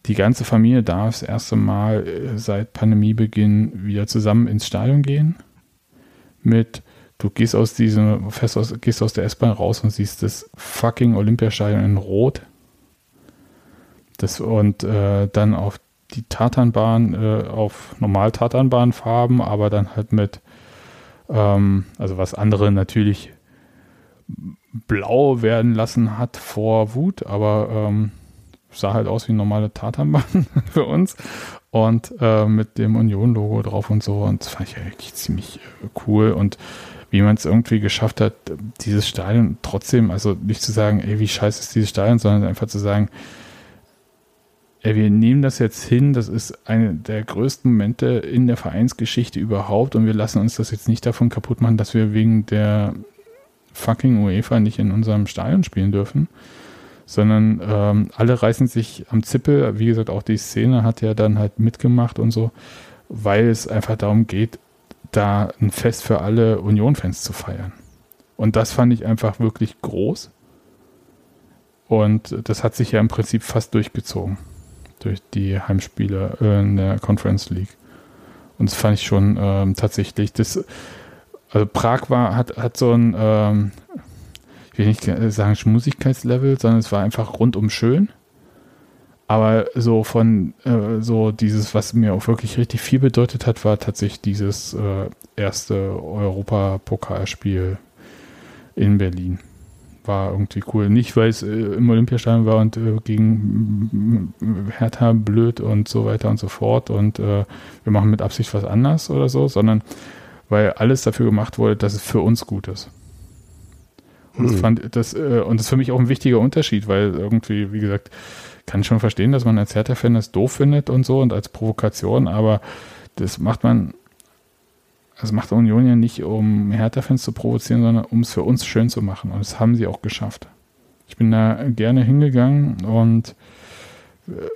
die ganze Familie darf das erste Mal äh, seit Pandemiebeginn wieder zusammen ins Stadion gehen. Mit du gehst aus diesem, fest aus, gehst aus der S-Bahn raus und siehst das fucking Olympiastadion in Rot. Das, und äh, dann auf die Tatanbahn, äh, auf normal Tatanbahnfarben, aber dann halt mit, ähm, also was andere natürlich blau werden lassen hat vor Wut, aber ähm, sah halt aus wie normale Tatanbahn für uns. Und äh, mit dem Union-Logo drauf und so. Und das fand ich eigentlich ziemlich äh, cool. Und wie man es irgendwie geschafft hat, dieses Stadion trotzdem, also nicht zu sagen, ey, wie scheiße ist dieses Stadion, sondern einfach zu sagen, ey, wir nehmen das jetzt hin, das ist eine der größten Momente in der Vereinsgeschichte überhaupt und wir lassen uns das jetzt nicht davon kaputt machen, dass wir wegen der fucking UEFA nicht in unserem Stadion spielen dürfen, sondern ähm, alle reißen sich am Zippel. Wie gesagt, auch die Szene hat ja dann halt mitgemacht und so, weil es einfach darum geht, da ein Fest für alle Union-Fans zu feiern. Und das fand ich einfach wirklich groß. Und das hat sich ja im Prinzip fast durchgezogen durch die Heimspiele in der Conference League. Und das fand ich schon ähm, tatsächlich. Das, also Prag war, hat, hat so ein, ähm, ich will nicht sagen Schmusigkeitslevel, sondern es war einfach rundum schön. Aber so von äh, so dieses, was mir auch wirklich richtig viel bedeutet hat, war tatsächlich dieses äh, erste Europapokalspiel in Berlin. War irgendwie cool. Nicht, weil es äh, im Olympiastadion war und äh, gegen Hertha blöd und so weiter und so fort und äh, wir machen mit Absicht was anders oder so, sondern weil alles dafür gemacht wurde, dass es für uns gut ist. Und, hm. das, fand, das, äh, und das ist für mich auch ein wichtiger Unterschied, weil irgendwie, wie gesagt, kann schon verstehen, dass man als Hertha-Fan das doof findet und so und als Provokation, aber das macht man, das macht Union ja nicht, um Hertha-Fans zu provozieren, sondern um es für uns schön zu machen. Und das haben sie auch geschafft. Ich bin da gerne hingegangen und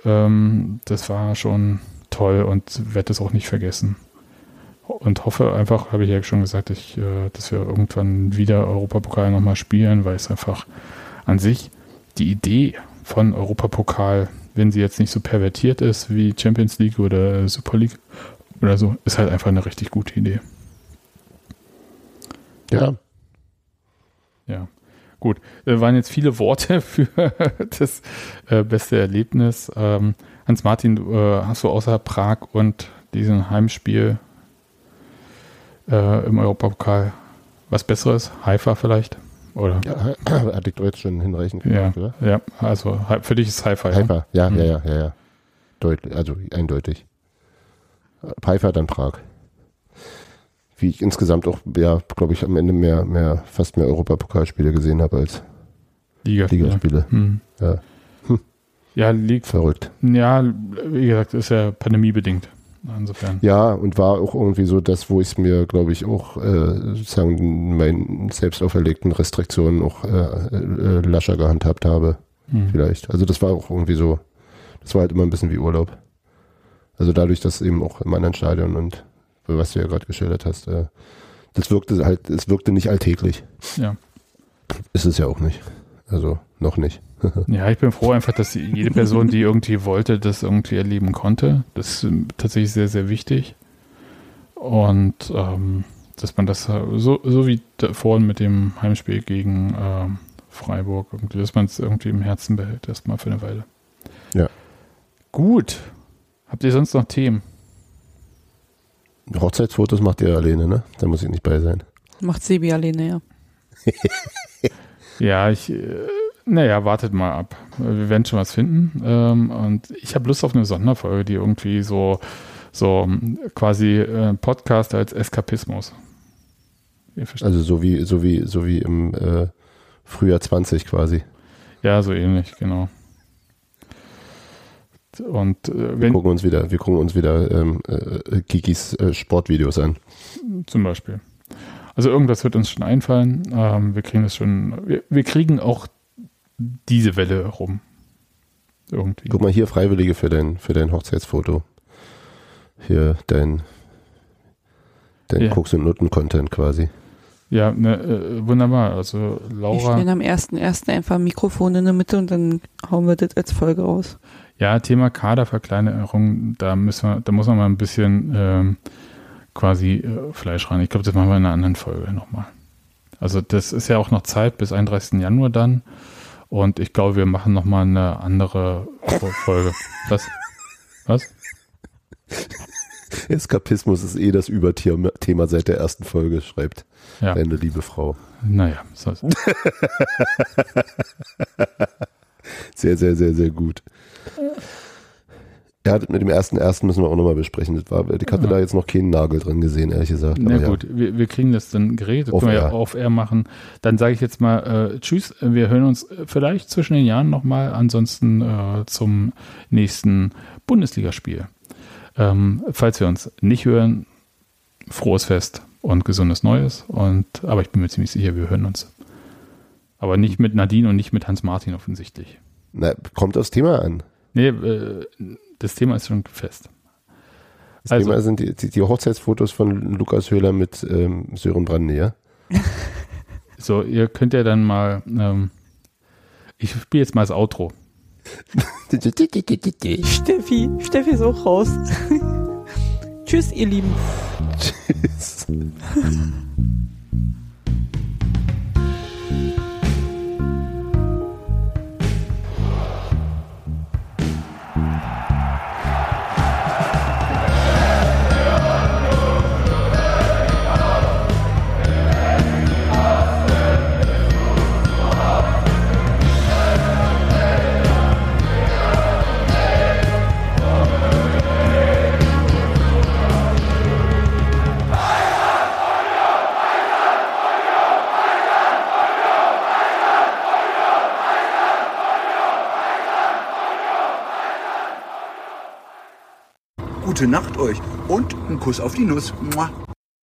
ähm, das war schon toll und werde es auch nicht vergessen. Und hoffe einfach, habe ich ja schon gesagt, ich, äh, dass wir irgendwann wieder Europapokal nochmal spielen, weil es einfach an sich die Idee von Europapokal, wenn sie jetzt nicht so pervertiert ist wie Champions League oder Super League oder so, ist halt einfach eine richtig gute Idee. Ja. Ja. Gut, da waren jetzt viele Worte für das äh, beste Erlebnis. Ähm, Hans-Martin, äh, hast du außer Prag und diesem Heimspiel äh, im Europapokal was Besseres? Haifa vielleicht? Oder? Ja, hatte ich doch jetzt schon hinreichend gemacht, ja, oder? Ja, also für dich ist Hi-Fi. Hi-Fi, ja, hm. ja, ja, ja, ja. Deutlich, also eindeutig. Pfeiffer, dann Prag. Wie ich insgesamt auch, ja, glaube ich, am Ende mehr, mehr, fast mehr Europapokalspiele gesehen habe als Ligaspiele. Ligaspiele. Hm. Ja. Hm. ja, liegt. Verrückt. Ja, wie gesagt, ist ja pandemiebedingt. Insofern. Ja, und war auch irgendwie so das, wo ich es mir, glaube ich, auch äh, sagen, meinen selbst auferlegten Restriktionen auch äh, äh, lascher gehandhabt habe. Hm. Vielleicht. Also das war auch irgendwie so, das war halt immer ein bisschen wie Urlaub. Also dadurch, dass eben auch im anderen Stadion und was du ja gerade geschildert hast, äh, das wirkte halt, es wirkte nicht alltäglich. Ja. Ist es ja auch nicht. Also noch nicht. ja, ich bin froh einfach, dass jede Person, die irgendwie wollte, das irgendwie erleben konnte. Das ist tatsächlich sehr, sehr wichtig. Und ähm, dass man das so, so wie vorhin mit dem Heimspiel gegen ähm, Freiburg, dass man es irgendwie im Herzen behält, erstmal für eine Weile. Ja. Gut. Habt ihr sonst noch Themen? Hochzeitsfotos macht ihr alleine, ne? Da muss ich nicht bei sein. Macht Sebi alleine, ja. ja, ich, äh, naja, wartet mal ab. Wir werden schon was finden. Ähm, und ich habe Lust auf eine Sonderfolge, die irgendwie so, so quasi äh, Podcast als Eskapismus. Also so wie, so wie, so wie im äh, Frühjahr 20 quasi. Ja, so ähnlich, genau. Und äh, wir gucken uns wieder, wir gucken uns wieder ähm, äh, Kikis äh, Sportvideos an. Zum Beispiel. Also irgendwas wird uns schon einfallen. Ähm, wir kriegen das schon. Wir, wir, kriegen auch diese Welle rum. Irgendwie. Guck mal hier Freiwillige für dein für dein Hochzeitsfoto. Hier dein dein ja. Koks und Nutten Content quasi. Ja, ne, äh, wunderbar. Also Laura. Wir stellen am 1.1. einfach ein Mikrofon in der Mitte und dann hauen wir das als Folge raus. Ja, Thema Kaderverkleinerung, da müssen wir, da muss man mal ein bisschen ähm, quasi äh, Fleisch rein. Ich glaube, das machen wir in einer anderen Folge nochmal. Also das ist ja auch noch Zeit bis 31. Januar dann. Und ich glaube, wir machen nochmal eine andere Folge. Was? Was? Eskapismus ist eh das Überthema seit der ersten Folge, schreibt ja. deine liebe Frau. Naja, so sehr, sehr, sehr, sehr gut. Ja, mit dem ersten ersten müssen wir auch nochmal besprechen. Das war, ich hatte ja. da jetzt noch keinen Nagel drin gesehen, ehrlich gesagt. Na gut, ja. wir, wir, kriegen das dann geredet, das können wir ja auf Air machen. Dann sage ich jetzt mal äh, Tschüss. Wir hören uns vielleicht zwischen den Jahren nochmal, ansonsten äh, zum nächsten Bundesligaspiel. Ähm, falls wir uns nicht hören, frohes Fest und gesundes Neues. Und, aber ich bin mir ziemlich sicher, wir hören uns. Aber nicht mit Nadine und nicht mit Hans Martin offensichtlich. Na, kommt aufs Thema an. Nee, äh, das Thema ist schon fest. Das also, Thema sind die, die, die, Hochzeitsfotos von Lukas Höhler mit ähm, Sören Brande, ja? so, ihr könnt ja dann mal, ähm, ich spiele jetzt mal das Outro. Steffi, Steffi ist auch raus. Tschüss, ihr Lieben. Tschüss. Gute Nacht euch und ein Kuss auf die Nuss. Mua.